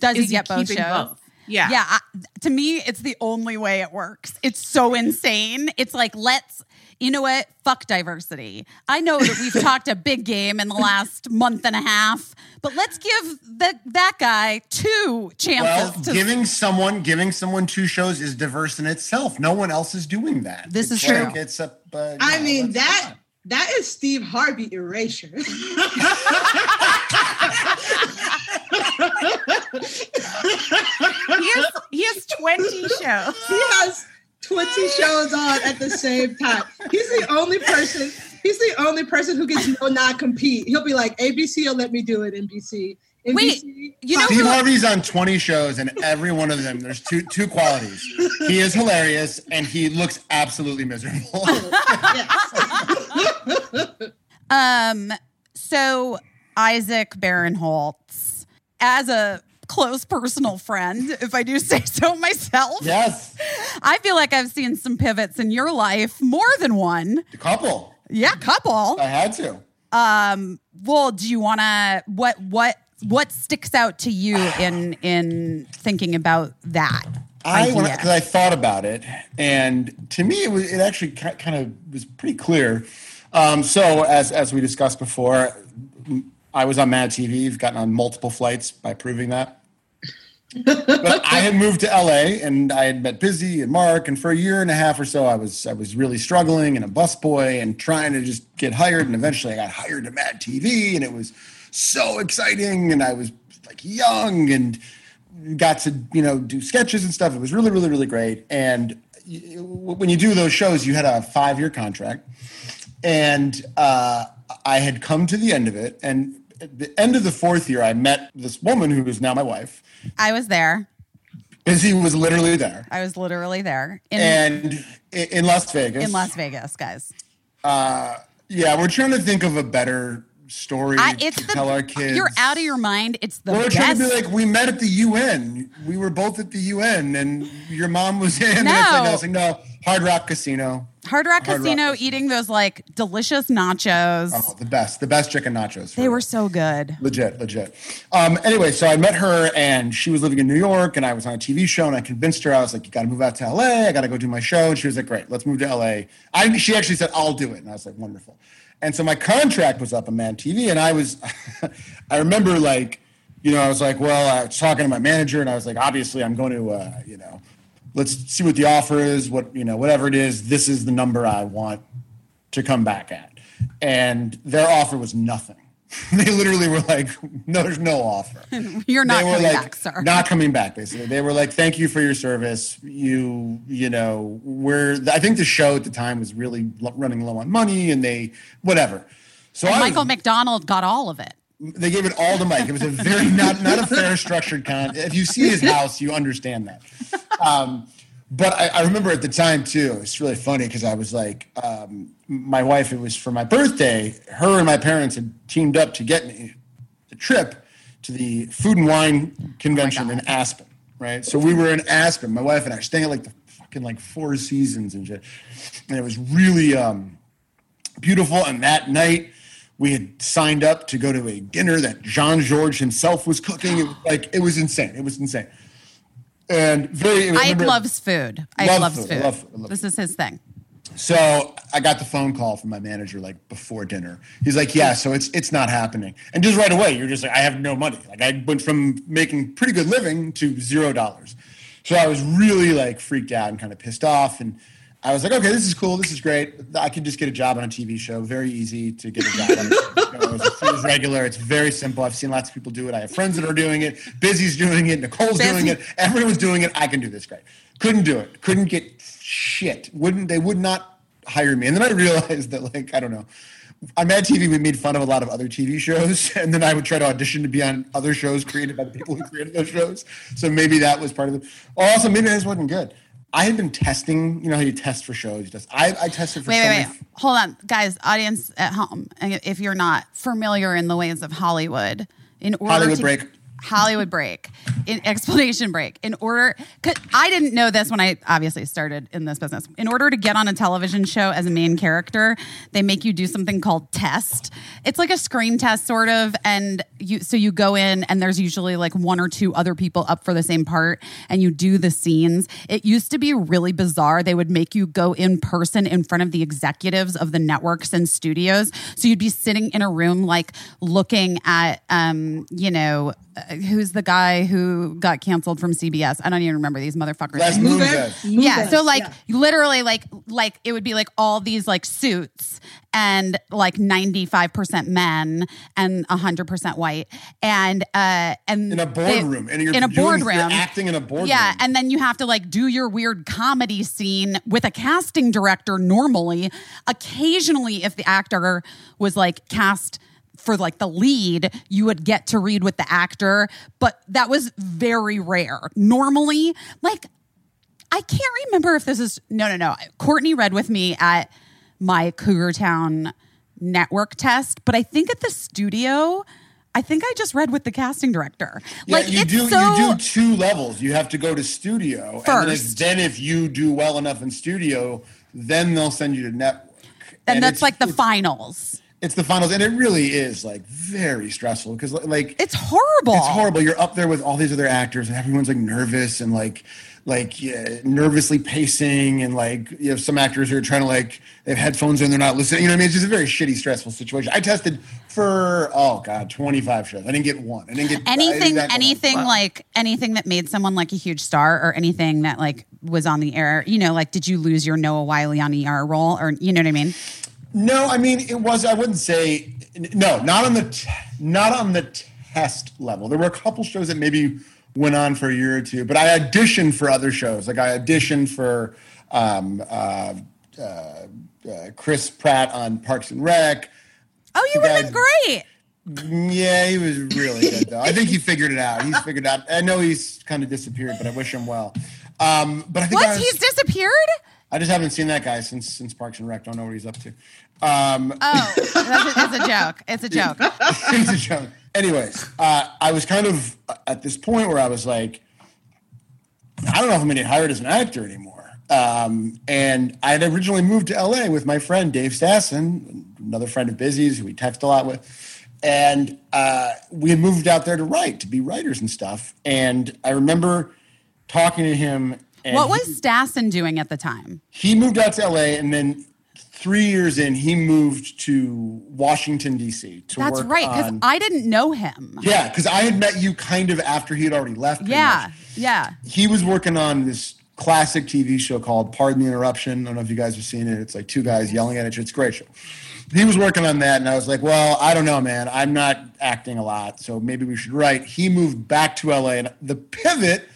Does he get both shows? both? Yeah. Yeah, I, to me, it's the only way it works. It's so insane. It's like, let's, you know what? Fuck diversity. I know that we've talked a big game in the last month and a half, but let's give the, that guy two Well, chances to. giving someone giving someone two shows is diverse in itself. No one else is doing that. This It's is true. like It's a. Uh, I no, mean that not. that is Steve Harvey erasure. he has he has 20 shows. he has 20 shows on at the same time. He's the only person, he's the only person who gets no non-compete. He'll be like, ABC will let me do it, NBC. NBC Wait, you know Steve who- Harvey's on 20 shows, and every one of them, there's two two qualities. He is hilarious, and he looks absolutely miserable. Um, so Isaac Barinholtz, as a close personal friend, if I do say so myself, yes, I feel like I've seen some pivots in your life, more than one. a couple. Yeah, couple. I had to. Um, well, do you want to what what what sticks out to you in in thinking about that? I because I thought about it, and to me, it was it actually kind of was pretty clear. Um, so as as we discussed before, I was on Mad TV. I've gotten on multiple flights by proving that. But I had moved to LA, and I had met Busy and Mark, and for a year and a half or so, I was I was really struggling and a busboy and trying to just get hired, and eventually I got hired to Mad TV, and it was so exciting, and I was like young and got to you know do sketches and stuff. It was really really really great. And when you do those shows, you had a five year contract, and uh, I had come to the end of it. And at the end of the fourth year, I met this woman who is now my wife. I was there. Izzy was literally there, I was literally there in and in Las Vegas. in Las Vegas, guys. Uh, yeah, we're trying to think of a better story I, to it's tell our kids. you're out of your mind. It's the we're trying to be like we met at the UN. We were both at the UN, and your mom was in. And it's like, No. no, it's like, no, Hard Rock Casino. Hard Rock Hard Rock Casino Casino. eating those like delicious nachos. Oh, the best, the best chicken nachos. they were so good. legit, legit. Um, anyway, so I met her, and she was living in New York, and I was on a TV show, and I convinced her. I was like, "You got to move out to LA. I got to go do my show." And she was like, "Great, let's move to LA." I, she actually said, "I'll do it," and I was like, "Wonderful." And so my contract was up on Mad TV, and I was, I remember like, you know, I was like, well, I was talking to my manager, and I was like, obviously, I'm going to, uh, you know, let's see what the offer is, what you know, whatever it is. This is the number I want to come back at. And their offer was nothing. they literally were like, no, there's no offer. You're not coming like, back, sir. Not coming back, basically. They were like, thank you for your service. You, you know, we're, I think the show at the time was really running low on money and they, whatever. So and I was- Michael McDonald got all of it. They gave it all to Mike. It was a very not not a fair structured con. If you see his house, you understand that. Um, but I, I remember at the time too. It's really funny because I was like, um, my wife. It was for my birthday. Her and my parents had teamed up to get me the trip to the Food and Wine Convention in Aspen. Right. So we were in Aspen. My wife and I were staying at like the fucking like Four Seasons and shit, and it was really. Um, beautiful. And that night, we had signed up to go to a dinner that Jean-Georges himself was cooking. It was like it was insane. It was insane. And very. I Ike remember- loves food. Ike Love loves food. food. I love food. I love this is his thing. So I got the phone call from my manager like before dinner. He's like, "Yeah, so it's it's not happening." And just right away, you're just like, "I have no money." Like I went from making pretty good living to zero dollars. So I was really like freaked out and kind of pissed off. And I was like, "Okay, this is cool. This is great. I can just get a job on a TV show. Very easy to get a job on a TV show. It's, regular. It's very simple. I've seen lots of people do it. I have friends that are doing it. Busy's doing it. Nicole's doing it. Everyone's doing it. I can do this. Great. Couldn't do it. Couldn't get shit. Wouldn't they would not hire me. And then I realized that like I don't know. On Mad TV, we made fun of a lot of other TV shows, and then I would try to audition to be on other shows created by the people who created those shows. So maybe that was part of it. Also, maybe I just wasn't good. I had been testing. You know how you test for shows. You test. I, I tested for. Wait, so wait, wait. Hold on, guys, audience at home. If you're not familiar in the ways of Hollywood, in order Hollywood to, break. Hollywood break, in explanation break. In order, 'cause I didn't know this when I obviously started in this business. In order to get on a television show as a main character, they make you do something called test. It's like a screen test, sort of, and you. So you go in, and there's usually like one or two other people up for the same part, and you do the scenes. It used to be really bizarre. They would make you go in person in front of the executives of the networks and studios. So you'd be sitting in a room, like looking at, um, you know, uh, who's the guy who got canceled from CBS? I don't even remember these motherfuckers. Les names. Moonves. yeah, so like yeah. literally, like like it would be like all these like suits and like ninety five percent men and hundred percent white and uh and In a they- boardroom, and you're in a doing- you're boardroom acting in a boardroom. Yeah, and then you have to like do your weird comedy scene with a casting director normally. Occasionally, if the actor was like cast for like the lead, you would get to read with the actor, but that was very rare. Normally, like I can't remember if this is no, no, no. Courtney read with me at my Cougar Town network test, but I think at the studio, I think I just read with the casting director. Yeah, like you do so you do two levels. You have to go to studio and then if, First. then if you do well enough in studio, then they'll send you to network. and, that's like the finals. It's the finals, and it really is like very stressful because like It's horrible. it's horrible. You're up there with all these other actors, and everyone's like nervous and like like yeah, nervously pacing and like you have some actors who are trying to like they have headphones and they're not listening you know what i mean it's just a very shitty stressful situation i tested for oh god 25 shows i didn't get one i didn't get anything didn't get one. anything like anything that made someone like a huge star or anything that like was on the air you know like did you lose your noah wyle on er role or you know what i mean No, I mean it was. I wouldn't say no. Not on the t- not on the test level. There were a couple shows that maybe went on for a year or two, but I auditioned for other shows. Like I auditioned for um, uh, uh, uh, Chris Pratt on Parks and Rec. oh you would have been great Yeah, he was really good though. I think he figured it out. He's figured out. I know he's kind of disappeared, but I wish him well. Um, but I think I what was- he's disappeared I just haven't seen that guy since since Parks and Rec. Don't know what he's up to. Um, oh that's a, it's a joke it's a joke It's a joke. Anyways, uh, I was kind of at this point where I was like, I don't know if I'm going to get hired as an actor anymore. Um, and I had originally moved to LA with my friend Dave Stassen, another friend of Busy's who we text a lot with. And uh, we had moved out there to write, to be writers and stuff. And I remember talking to him. And what he- was stassen doing at the time he moved out to LA and then three years in, he moved to Washington, D.C. to that's right because i didn't know him yeah, because I had met you kind of after he had already left. yeah much. yeah He was working on this classic TV show called Pardon the Interruption. I don't know if you guys have seen it. It's like two guys yelling at each other. It's a great show. He was working on that, and I was like, well, I don't know, man. I'm not acting a lot, so maybe we should write. He moved back to LA, and the pivot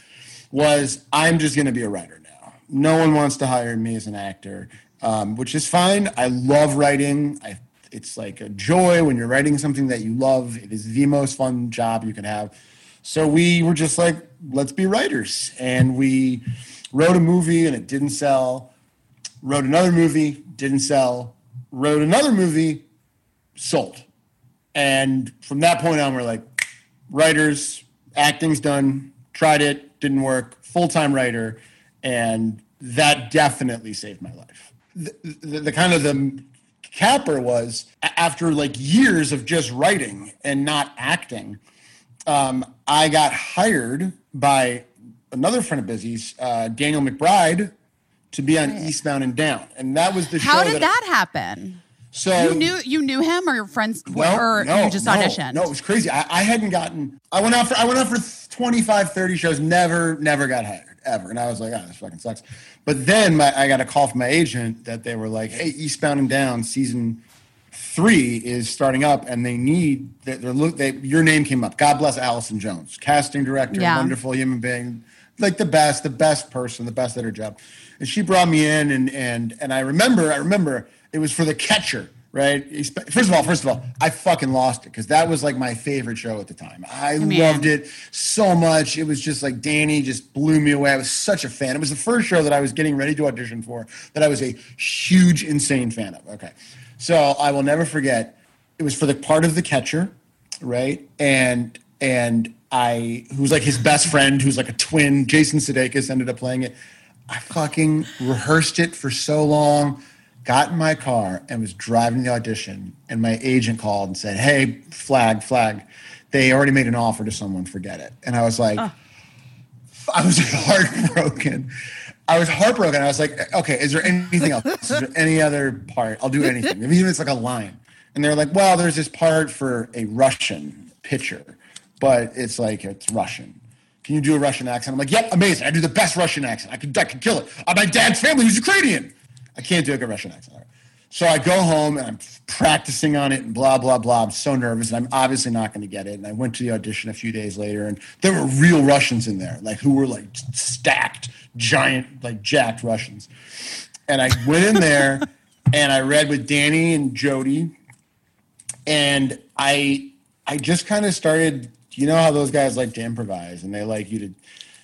was I'm just going to be a writer now. No one wants to hire me as an actor, um, which is fine. I love writing. I, it's like a joy when you're writing something that you love. It is the most fun job you can have. So we were just like, let's be writers. And we wrote a movie and it didn't sell. Wrote another movie, didn't sell. Wrote another movie, sold. And from that point on, we're like, writers, acting's done, tried it, didn't work, full time writer. And that definitely saved my life. The, the, the kind of the capper was after like years of just writing and not acting, um, I got hired by another friend of Busy's, uh, Daniel McBride, to be on Eastbound and Down, and that was the how show How did that happen So you knew you knew him or your friends no, or no, you just no, auditioned No, it was crazy. I, I hadn't gotten. I went out for. I went out for 25, 30 shows. Never, never got hired ever. And I was like, oh, this fucking sucks. But then my, I got a call from my agent that they were like, hey, Eastbound and Down season three is starting up, and they need. They're, they're look. They, your name came up. God bless Allison Jones, casting director, Yeah. wonderful human being, like the best, the best person, the best at her job. And she brought me in, and and and I remember, I remember it was for the catcher, right? First of all, first of all, I fucking lost it because that was like my favorite show at the time. I Man. loved it so much. It was just like Danny just blew me away. I was such a fan. It was the first show that I was getting ready to audition for that I was a huge, insane fan of. Okay, so I will never forget. It was for the part of the catcher, right? And and I, who's like his best friend, who's like a twin, Jason Sudeikis ended up playing it. I fucking rehearsed it for so long, got in my car and was driving the audition. And my agent called and said, Hey, flag, flag. They already made an offer to someone, forget it. And I was like, I was heartbroken. I was heartbroken. I was like, okay, is there anything else? Is there any other part? I'll do anything. Even if it's like a line. And they're like, well, there's this part for a Russian pitcher, but it's like, it's Russian. Can you do a Russian accent? I'm like, yep, amazing. I do the best Russian accent. I could, I could kill it. Uh, my dad's family was Ukrainian. I can't do a good Russian accent. So I go home and I'm practicing on it and blah, blah, blah. I'm so nervous and I'm obviously not going to get it. And I went to the audition a few days later and there were real Russians in there, like who were like stacked, giant, like jacked Russians. And I went in there and I read with Danny and Jody and I I just kind of started. You know how those guys like to improvise, and they like you to,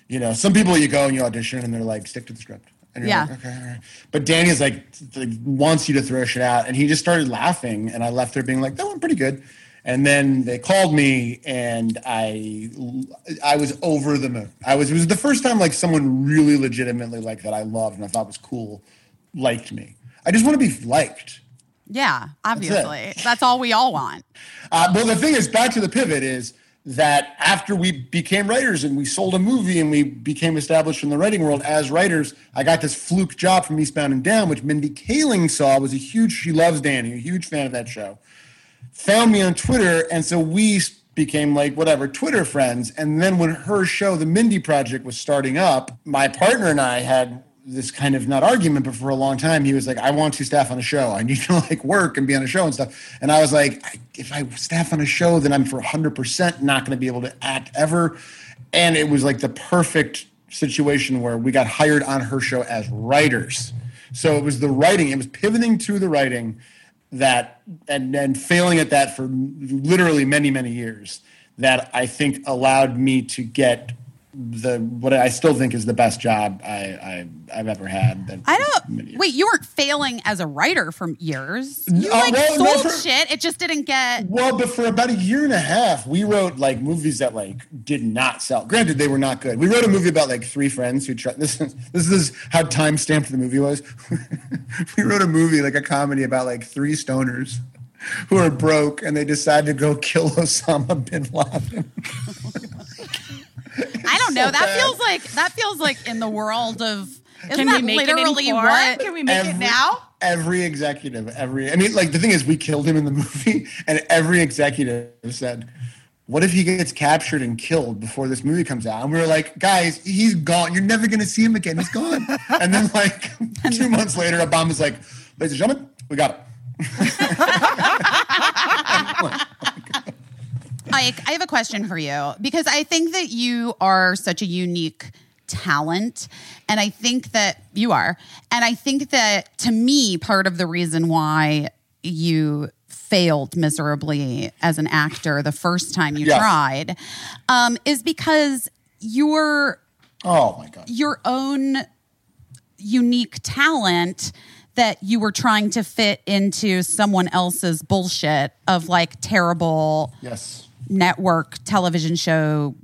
you know, some people you go and you audition, and they're like, stick to the script. And you're Yeah. like, okay, right. But Danny's like, like wants you to throw shit out, and he just started laughing, and I left there being like, that went pretty good. And then they called me, and I I was over the moon. I was it was the first time like someone really legitimately like that I loved and I thought was cool liked me. I just want to be liked. Yeah, obviously. That's, all we all want. Uh, well, the thing is, back to the pivot is that after we became writers and we sold a movie and we became established in the writing world as writers, I got this fluke job from Eastbound and Down, which Mindy Kaling saw was a huge. She loves Danny, a huge fan of that show. Found me on Twitter, and so we became like whatever Twitter friends. And then when her show, The Mindy Project, was starting up, my partner and I had this kind of not argument, but for a long time, he was like, I want to staff on a show. I need to like work and be on a show and stuff. And I was like, if I staff on a show, then I'm for 100% not going to be able to act ever. And it was like the perfect situation where we got hired on her show as writers. So it was the writing, it was pivoting to the writing that, and then failing at that for literally many, many years that I think allowed me to get the what I still think is the best job I, I have ever had. I don't wait. You weren't failing as a writer for years. You Uh, like well, no, sold for- shit. It just didn't get. Well, but for about a year and a half, we wrote like movies that like did not sell. Granted, they were not good. We wrote a movie about like three friends who tried. This is this is how time stamped the movie was. we wrote a movie like a comedy about like three stoners who are broke and they decide to go kill Osama bin Laden. I don't know. so that bad. feels like that feels like in the world of. Isn't Can that we make it in literally what? Can we make it now? Every executive, every I mean, like the thing is, we killed him in the movie, and every executive said, "What if he gets captured and killed before this movie comes out?" And we were like, "Guys, he's gone. You're never gonna see him again. He's gone." and then, like two months later, Obama's like, "Ladies and gentlemen, we got him." Ike, I have a question for you because I think that you are such a unique talent. And I think that you are. And I think that to me, part of the reason why you failed miserably as an actor the first time you Yes. tried um, is because you're Oh my god! your own unique talent that you were trying to fit into someone else's bullshit of like terrible Yes, network television show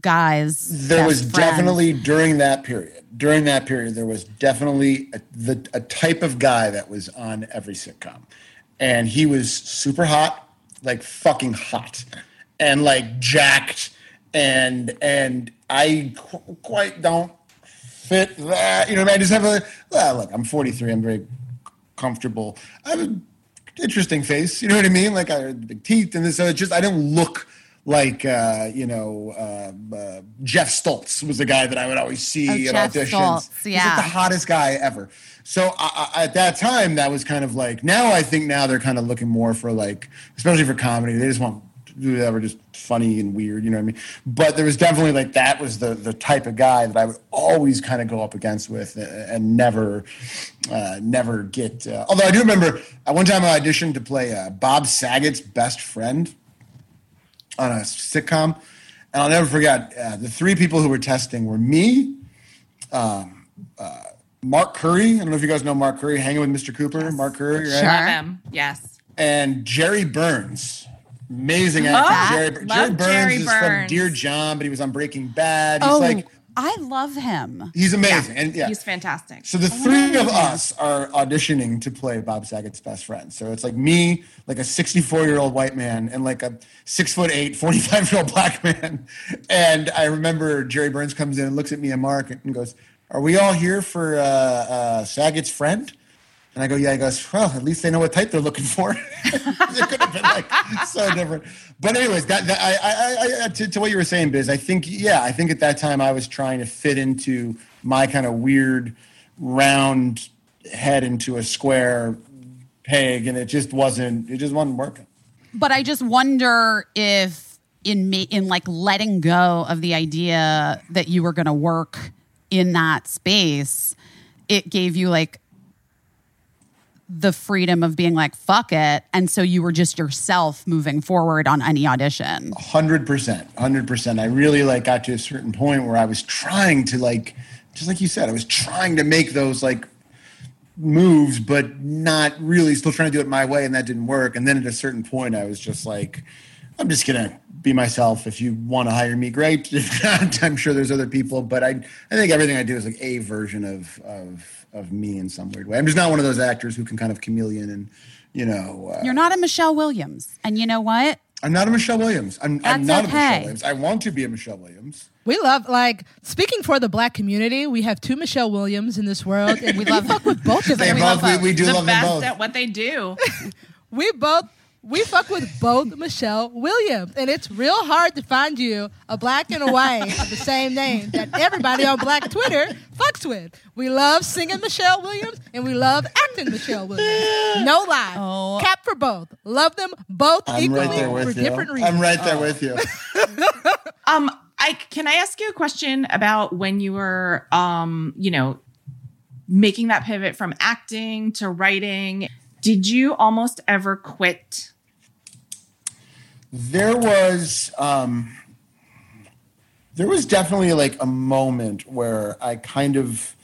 guys. there was friends. definitely during that period. During that period, there was definitely a, the, a type of guy that was on every sitcom, and he was super hot, like fucking hot, and like jacked, and and I qu- quite don't fit that. You know, what I, just have a well, look. I'm 43. I'm very comfortable. I have an interesting face. You know what I mean? Like I had big teeth, and this. so it's just I didn't look like uh, you know uh, uh, Jeff Stoltz was the guy that I would always see Oh, at Jeff auditions. Stoltz, He's yeah. like the hottest guy ever. So I, I, at that time, that was kind of like. Now I think now they're kind of looking more for like, especially for comedy. They just want to do whatever, just funny and weird. You know what I mean? But there was definitely like that was the the type of guy that I would always kind of go up against with and, and never uh, never get. Uh, although I do remember at one time I auditioned to play uh, Bob Saget's best friend on a sitcom, and I'll never forget uh, the three people who were testing were me, um, uh, Mark Curry. I don't know if you guys know Mark Curry, hanging with Mr. Cooper. Mark Curry, right? Sure. Love him. Yes. and Jere Burns. Amazing actor. Oh, Jere, love Jere Burns Jere is from Dear John, but he was on Breaking Bad. He's Oh, like I love him. he's amazing. And yeah. He's fantastic. So the three of us are auditioning to play Bob Saget's best friend. So it's like me, like a 64 year old white man, and like a six foot eight, 45 year old black man. And I remember Jere Burns comes in and looks at me and Mark and goes, Are we all here for uh, uh, Saget's friend? And I go, Yeah. He goes, Well, at least they know what type they're looking for. it could have been like so different. But anyways, that, that I, I, I, to, to what you were saying, Biz, I think, yeah, I think at that time I was trying to fit into my kind of weird round head into a square peg, and it just wasn't, it just wasn't working. But I just wonder if in me in like letting go of the idea that you were going to work in that space, it gave you like the freedom of being like fuck it and so you were just yourself moving forward on any audition. Hundred percent, hundred percent. I really like got to a certain point where I was trying to like, just like you said, I was trying to make those like moves, but not really. Still trying to do it my way, and that didn't work. And then at a certain point, I was just like, I'm just gonna be myself. If you want to hire me, great. If not, I'm sure there's other people. But I, I think everything I do is like a version of of of me in some weird way. I'm just not one of those actors who can kind of chameleon and, you know. Uh, You're not a Michelle Williams. And you know what? I'm not a Michelle Williams. I'm, I'm That's not a. Michelle Williams. I want to be a Michelle Williams. We love like speaking for the black community. We have two Michelle Williams in this world, and we love fuck with both of They them. we both, love we, we do the love them best both. at what they do. We both we fuck with both Michelle Williams, and it's real hard to find you a black and a white of the same name that everybody on Black Twitter fucks with. We love singing Michelle Williams, and we love acting Michelle Williams. No lie, Oh. cap for both. Love them both I'm equally right there for with you. different reasons. I'm right there with you. Um, I can I ask you a question about when you were, um, you know, making that pivot from acting to writing? Did you almost ever quit? There was um, there was definitely like a moment where I kind of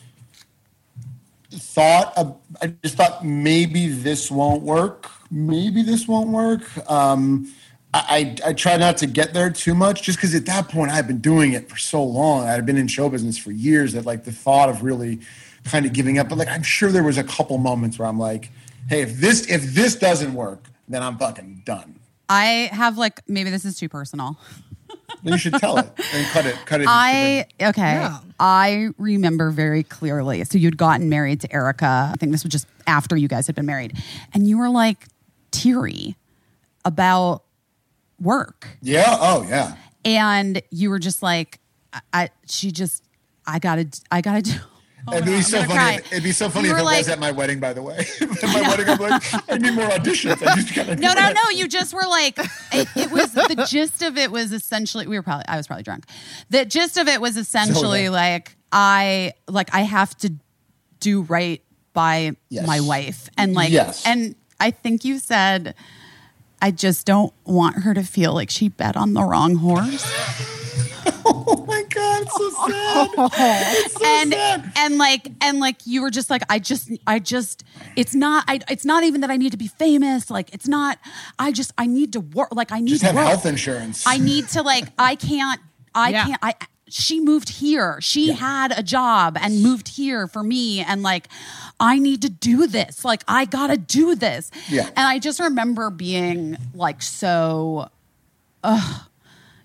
thought of, I just thought maybe this won't work. Maybe this won't work. Um, I, I I try not to get there too much, just because at that point I've been doing it for so long. I'd been in show business for years that like the thought of really kind of giving up. But like I'm sure there was a couple moments where I'm like, hey, if this if this doesn't work, then I'm fucking done. I have like maybe this is too personal. You should tell it and cut it. Cut it. I okay. Yeah. I remember very clearly. So you'd gotten married to Erica. I think this was just after you guys had been married, and you were like teary about work, yeah. Oh yeah. and you were just like, I, I she just, I gotta, I gotta do. Oh it'd be so funny. If, it'd be so funny if it was at my wedding. By the way, at my wedding, I'm like, I need more auditions. I just. No, no, no. You just were like, it, it was the gist of it was essentially, we were probably, I was probably drunk. The gist of it was essentially like, I, like, I have to do right by Yes. my wife. And like, Yes. and I think you said, I just don't want her to feel like she bet on the wrong horse. Oh my god, it's so sad. It's so and sad. and like and like you were just like I just I just it's not I it's not even that I need to be famous like it's not I just I need to work like I need Just to have work. health insurance. I need to like I can't I Yeah. can't I she moved here. She Yeah. had a job and moved here for me and like I need to do this. Like I got to do this. Yeah. And I just remember being like so ugh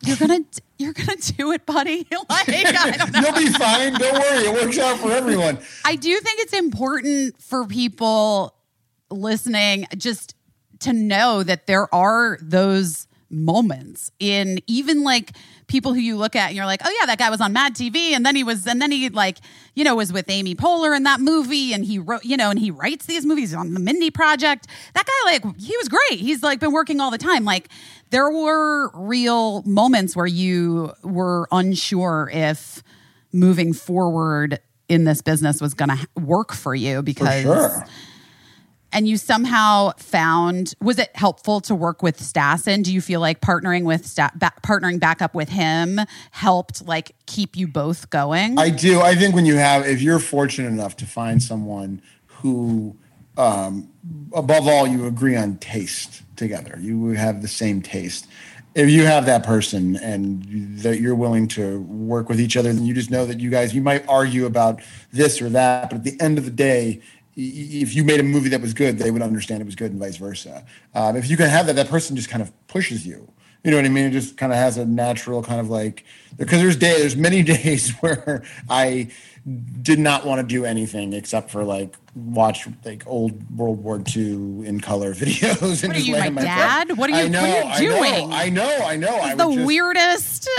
you're to you're to do it, buddy. like I don't know. You'll be fine. Don't worry. It works out for everyone. I do think it's important for people listening just to know that there are those moments in even like people who you look at and you're like, oh yeah, that guy was on Mad TV, and then he was, and then he like, you know, was with Amy Poehler in that movie, and he wrote, you know, and he writes these movies on the Mindy Project. That guy, like, he was great. He's like been working all the time. Like, there were real moments where you were unsure if moving forward in this business was going to work for you For because sure. And you somehow found was it helpful to work with Stassen? Do you feel like partnering with Sta- ba- partnering back up with him helped like keep you both going? I do. I think when you have, if you're fortunate enough to find someone who, um, above all, you agree on taste together, you have the same taste. If you have that person and that you're willing to work with each other, then you just know that you guys, you might argue about this or that, but at the end of the day, if you made a movie that was good, they would understand it was good and vice versa. Um, if you can have that, that person just kind of pushes you. You know what I mean? It just kind of has a natural kind of like because there's day there's many days where I did not want to do anything except for like watch like old World War II in color videos and What are just you, my my dad? What are you- know, what are you I know, doing? I know, I know. I the just, weirdest.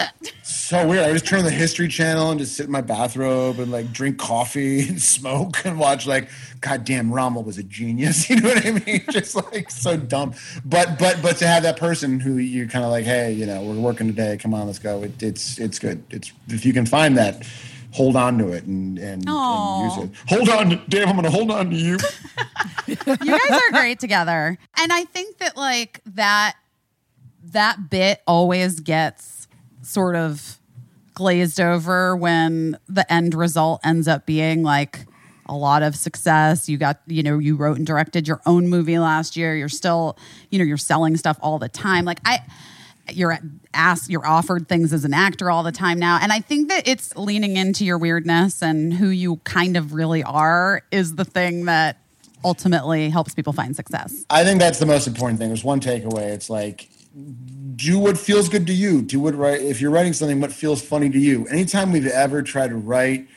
so weird. I would just turn on the History Channel and just sit in my bathrobe and like drink coffee and smoke and watch like, goddamn, Rommel was a genius. You know what I mean? Just like so dumb. But but but to have that person who you're kind of like, hey, you know, we're working today. Come on, let's go. It, it's it's good. It's if you can find that. Hold on to it and, and, and use it. Hold on, to, Dave. I'm going to hold on to you. you guys are great together. And I think that like that that bit always gets sort of glazed over when the end result ends up being like a lot of success. You got, you know, you wrote and directed your own movie last year. You're still, you know, you're selling stuff all the time. Like I you're asked you're offered things as an actor all the time now and i think that it's leaning into your weirdness and who you kind of really are is the thing that ultimately helps people find success I think that's the most important thing. There's one takeaway. It's like do what feels good to you. Do what right if you're writing something, what feels funny to you. Anytime we've ever tried to write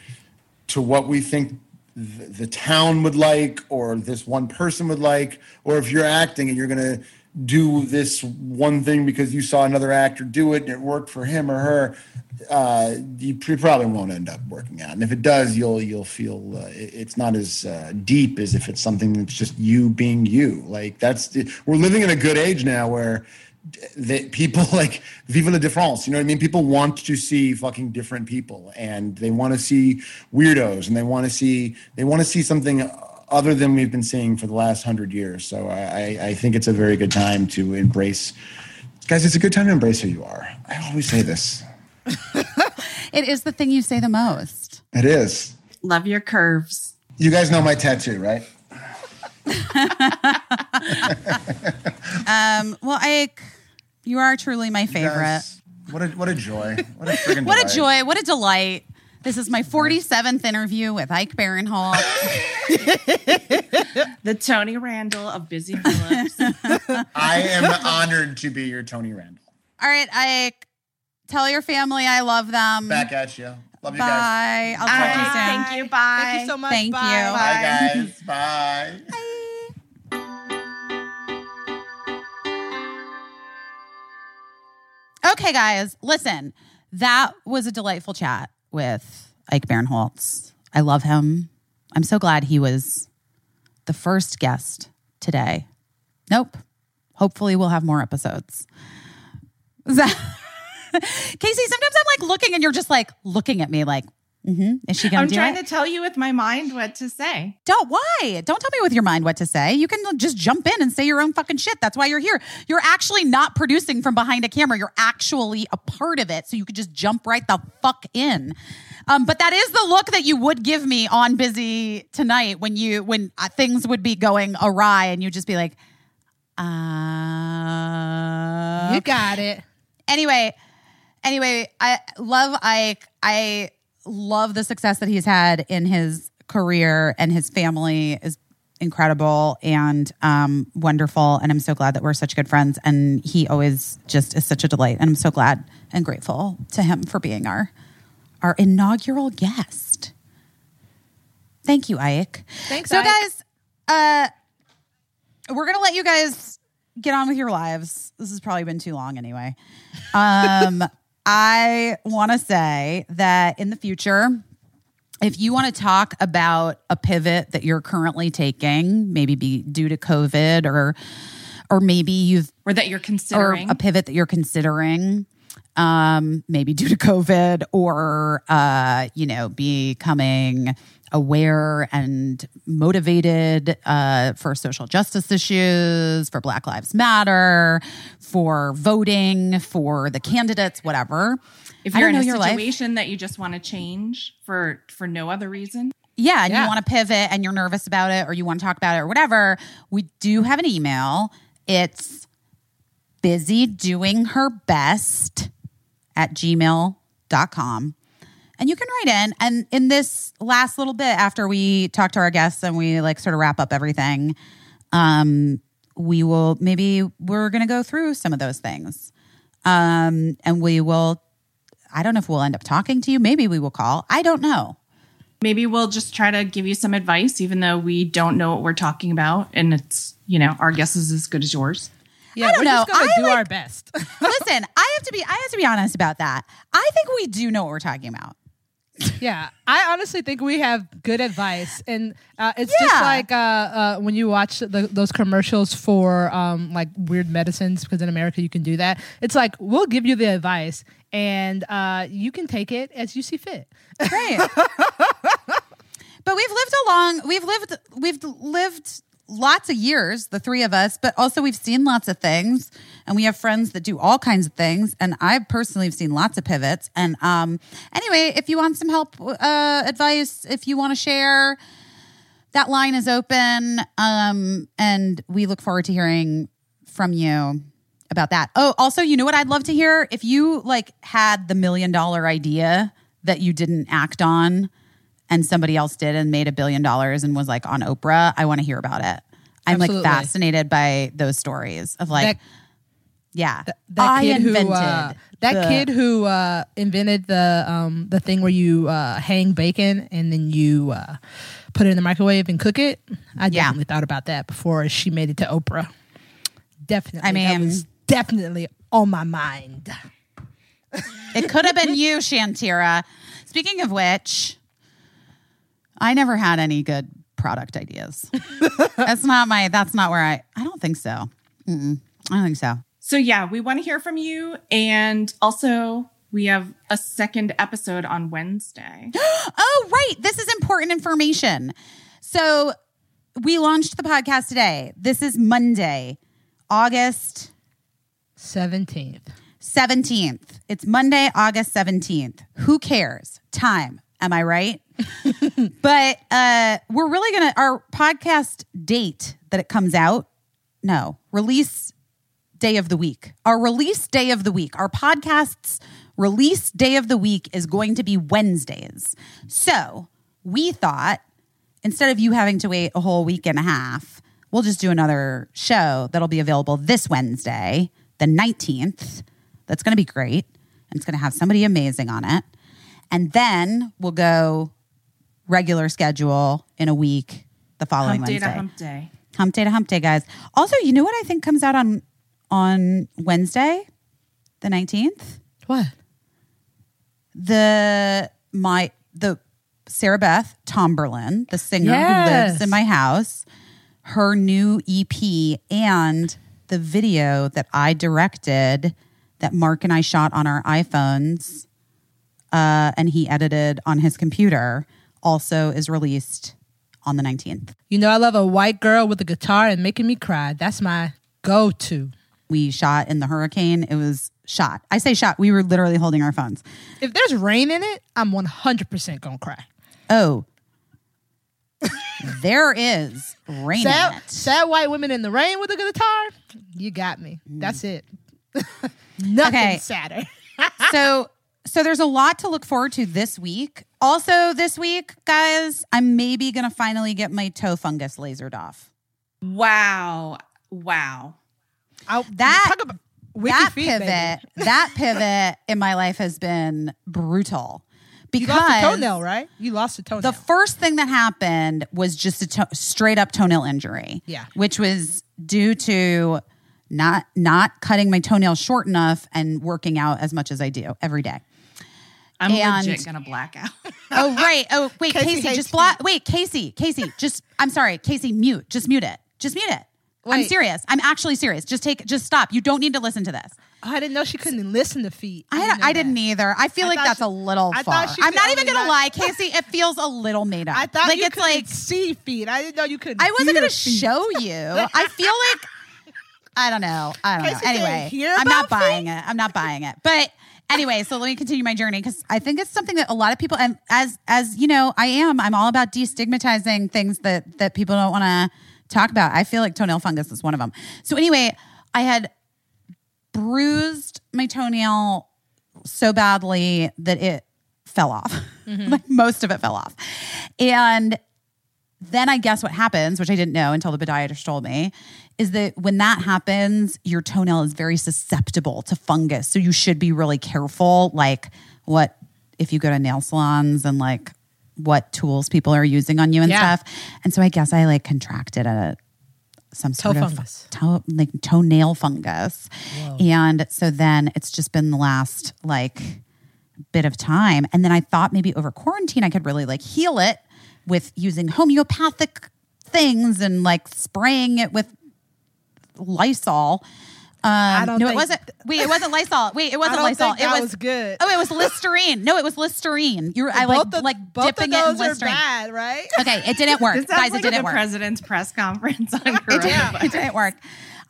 to what we think the, town would like, or this one person would like, or if you're acting and you're gonna do this one thing because you saw another actor do it and it worked for him or her, uh, you probably won't end up working out. And if it does, you'll you'll feel uh, it's not as uh, deep as if it's something that's just you being you. Like that's we're living in a good age now where that people like vive la difference you know what i mean people want to see fucking different people and they want to see weirdos and they want to see they want to see something other than we've been seeing for the last hundred years so I, I think it's a very good time to embrace guys it's a good time to embrace who you are i always say this It is the thing you say the most. it is Love your curves. you guys know my tattoo right Um, well, Ike, you are truly my favorite. Guys, what a what a joy what a What a joy. What a delight. This is my 47th interview with Ike Barinholtz. The Tony Randall of Busy Phillips. i am honored to be your tony randall All right, Ike, tell your family I love them. back at you love you guys Bye. I'll talk to you soon. Thank you. Bye. Thank you so much. Thank Bye. you. bye guys bye Okay, guys, listen. That was a delightful chat with Ike Barinholtz. I love him. I'm so glad he was the first guest today. Nope. Hopefully, we'll have more episodes. Caissie, sometimes I'm like looking and you're just like looking at me like, hmm is she going to? I'm do trying it? to tell you with my mind what to say. Don't why? Don't tell me with your mind what to say. You can just jump in and say your own fucking shit. That's why you're here. You're actually not producing from behind a camera. You're actually a part of it. So you could just jump right the fuck in. Um, but that is the look that you would give me on busy tonight when you when uh, things would be going awry and you'd just be like, uh You got it. anyway, anyway, I love Ike. I love the success that he's had in his career, and his family is incredible and um, wonderful. And I'm so glad that we're such good friends. And he always just is such a delight. And I'm so glad and grateful to him for being our our inaugural guest. Thank you, Ike. Thanks, So, Ike. guys, uh, we're gonna let you guys get on with your lives. This has probably been too long anyway. Um, I want to say that in the future, if you want to talk about a pivot that you're currently taking, maybe be due to COVID or or maybe you've Or that you're considering. a pivot that you're considering um maybe due to covid or uh you know becoming aware and motivated uh for social justice issues for black lives matter for voting for the candidates whatever if you're in a know your life. situation that you just want to change for for no other reason, Yeah, and Yeah. you want to pivot and you're nervous about it or you want to talk about it or whatever, we do have an email. It's busy doing her best at gmail.com. And you can write in. And in this last little bit, after we talk to our guests and we like sort of wrap up everything, um, we will maybe we're going to go through some of those things. Um, and we will, I don't know if we'll end up talking to you. Maybe we will call. I don't know. maybe we'll just try to give you some advice, even though we don't know what we're talking about, and it's you know our guess is as good as yours. Yeah, I don't we're know. just gonna I do like- our best. Listen, I have to be I have to be honest about that. I think we do know what we're talking about. Yeah, I honestly think we have good advice, and uh, it's just like uh, uh, when you watch the, those commercials for um, like weird medicines, because in America you can do that. It's like we'll give you the advice, and uh, you can take it as you see fit. Right. but we've lived a long we've lived we've lived lots of years, the three of us, but also we've seen lots of things and we have friends that do all kinds of things. And I personally have seen lots of pivots. And um anyway, if you want some help, uh advice, if you want to share, that line is open. Um, and we look forward to hearing from you about that. Oh, also, you know what I'd love to hear? If you like had the million dollar idea that you didn't act on and somebody else did and made a billion dollars and was like on Oprah, I want to hear about it. I'm Absolutely. like fascinated by those stories of like That- Yeah. Th- that kid invented who uh, that the- kid who uh, invented the um, the thing where you uh, hang bacon and then you uh, put it in the microwave and cook it. I Yeah. definitely thought about that before she made it to Oprah. Definitely, I mean- was definitely on my mind. It could have been you, Shantira. Speaking of which, I never had any good product ideas. that's not my. That's not where I. I don't think so. Mm-mm. I don't think so. So yeah, we want to hear from you. And also we have a second episode on Wednesday. Oh, right. This is important information. So we launched the podcast today. This is Monday, August Seventeenth. 17th. It's Monday, August 17th. Who cares? Time. Am I right? but uh we're really going to our podcast date that it comes out. No, release day of the week. Our release day of the week. Our podcast's release day of the week is going to be Wednesdays. So, we thought instead of you having to wait a whole week and a half, we'll just do another show that'll be available this Wednesday, the 19th. That's going to be great. And it's going to have somebody amazing on it. And then we'll go regular schedule in a week the following Hump day Wednesday. to hump day. Hump day to hump day, guys. Also, you know what I think comes out on on Wednesday, the 19th? What? The my the Sarah Beth Tomberlin, the singer who lives in my house, her new EP and the video that I directed that Mark and I shot on our iPhones uh, and he edited on his computer also is released on the 19th. You know, I love a white girl with a guitar and making me cry. That's my go-to. We shot in the hurricane. It was shot. I say shot. We were literally holding our phones. If there's rain in it, I'm 100% gonna cry. Oh, there is rain in Sad, it. sad white women in the rain with a guitar. You got me. That's it. Nothing Okay. sadder. so so there's a lot to look forward to this week. Also this week, guys, I'm maybe gonna finally get my toe fungus lasered off. Wow. Wow. I, That- talk about that feet, pivot, baby. that pivot in my life has been brutal. Because You Because lost a toenail, right? You lost a toenail. the first thing that happened was just a to- straight up toenail injury. Yeah. which was due to not not cutting my toenail short enough and working out as much as I do every day. I'm And- legit gonna black out. Oh right. Oh wait, Caissie Caissie, just me. block. Wait, Caissie, Caissie, just. I'm sorry, Caissie. Mute. Just mute it. Just mute it. I'm serious. I'm actually serious. Just take. Just stop. You don't need to listen to this. Oh, I didn't know she couldn't listen to feet. I, didn't I didn't either. I feel I like that's she- a little I far. I'm not even gonna not- lie, Caissie. It feels a little made up. I thought like you it's like see feet. I didn't know you could. I wasn't gonna feet. show you. I feel like I don't know. I don't Caissie know. Anyway, I'm not about buying it. I'm not buying it. But anyway, so let me continue my journey because I think it's something that a lot of people and as as you know, I am. I'm all about destigmatizing things that that people don't want to talk about. I feel like toenail fungus is one of them. So anyway, I had bruised my toenail so badly that it fell off. Mm-hmm. like most of it fell off. And then I guess what happens, which I didn't know until the podiatrist told me, is that when that happens, your toenail is very susceptible to fungus. So you should be really careful, like what if you go to nail salons and like what tools people are using on you and Yeah. stuff. And so I guess I like contracted a some Toe sort fungus. of toe, like toenail fungus. And so then it's just been the last like bit of time. And then I thought maybe over quarantine I could really like heal it with using homeopathic things and like spraying it with Lysol. Um, don't no, it wasn't. Wait, it wasn't Lysol. Wait, it wasn't don't Lysol. think it was, was good. Oh, it was Listerine. No, it was Listerine. You're I like both of, like both dipping of it in those are Listerine. bad, right? Okay, it didn't work, This guys. sounds It didn't the work. president's press conference on It didn't, it didn't work.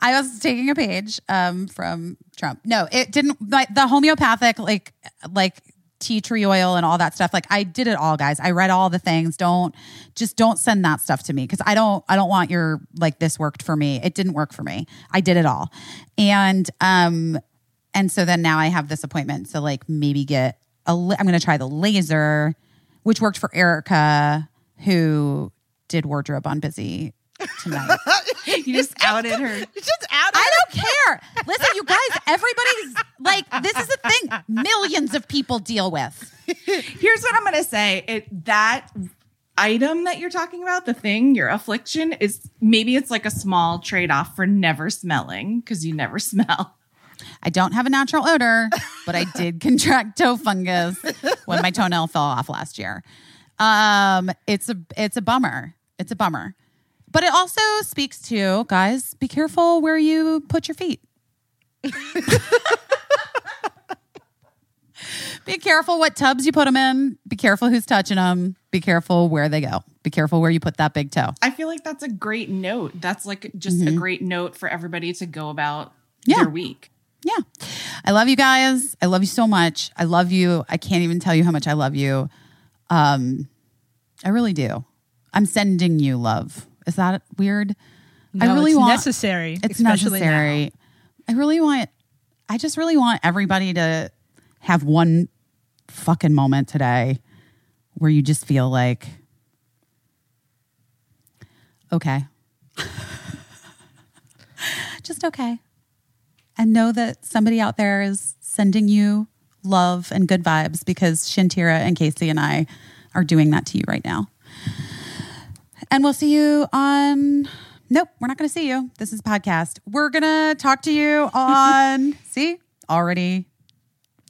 I was taking a page um, from Trump. No, it didn't. Like the homeopathic, like like tea tree oil and all that stuff. Like I did it all, guys. I read all the things. Don't just don't send that stuff to me because I don't. I don't want your like this worked for me. It didn't work for me. I did it all, and um, and so then now I have this appointment. So like maybe get a. I'm going to try the laser, which worked for Erica, who did wardrobe on Busy tonight. You just outed her. It's just out. I don't care. Listen, you guys, everybody's like, this is the thing millions of people deal with. Here's what I'm going to say. It that item that you're talking about, the thing, your affliction is maybe it's like a small trade-off for never smelling because you never smell. I don't have a natural odor, but I did contract toe fungus when my toenail fell off last year. Um, it's a it's a bummer. It's a bummer. But it also speaks to guys, be careful where you put your feet. be careful what tubs you put them in. Be careful who's touching them. Be careful where they go. Be careful where you put that big toe. I feel like that's a great note. That's like just a great note for everybody to go about Yeah. their week. Yeah. I love you guys. I love you so much. I love you. I can't even tell you how much I love you. Um I really do. I'm sending you love. Is that weird? I No, really it's want necessary. It's necessary. I really want I just really want everybody to have one fucking moment today where you just feel like okay. just okay. And know that somebody out there is sending you love and good vibes because Shantira and Caissie and I are doing that to you right now. And we'll see you on. Nope, we're not going to see you. This is a podcast. We're going to talk to you on. see, already.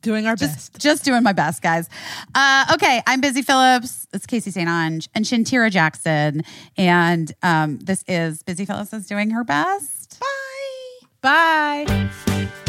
Doing our just best. just doing my best, guys. Uh, okay, I'm Busy Phillips. It's Caissie St. Onge and Shantira Jackson, and um, this is Busy Phillips is doing her best. Bye. Bye.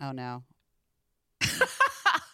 Oh no.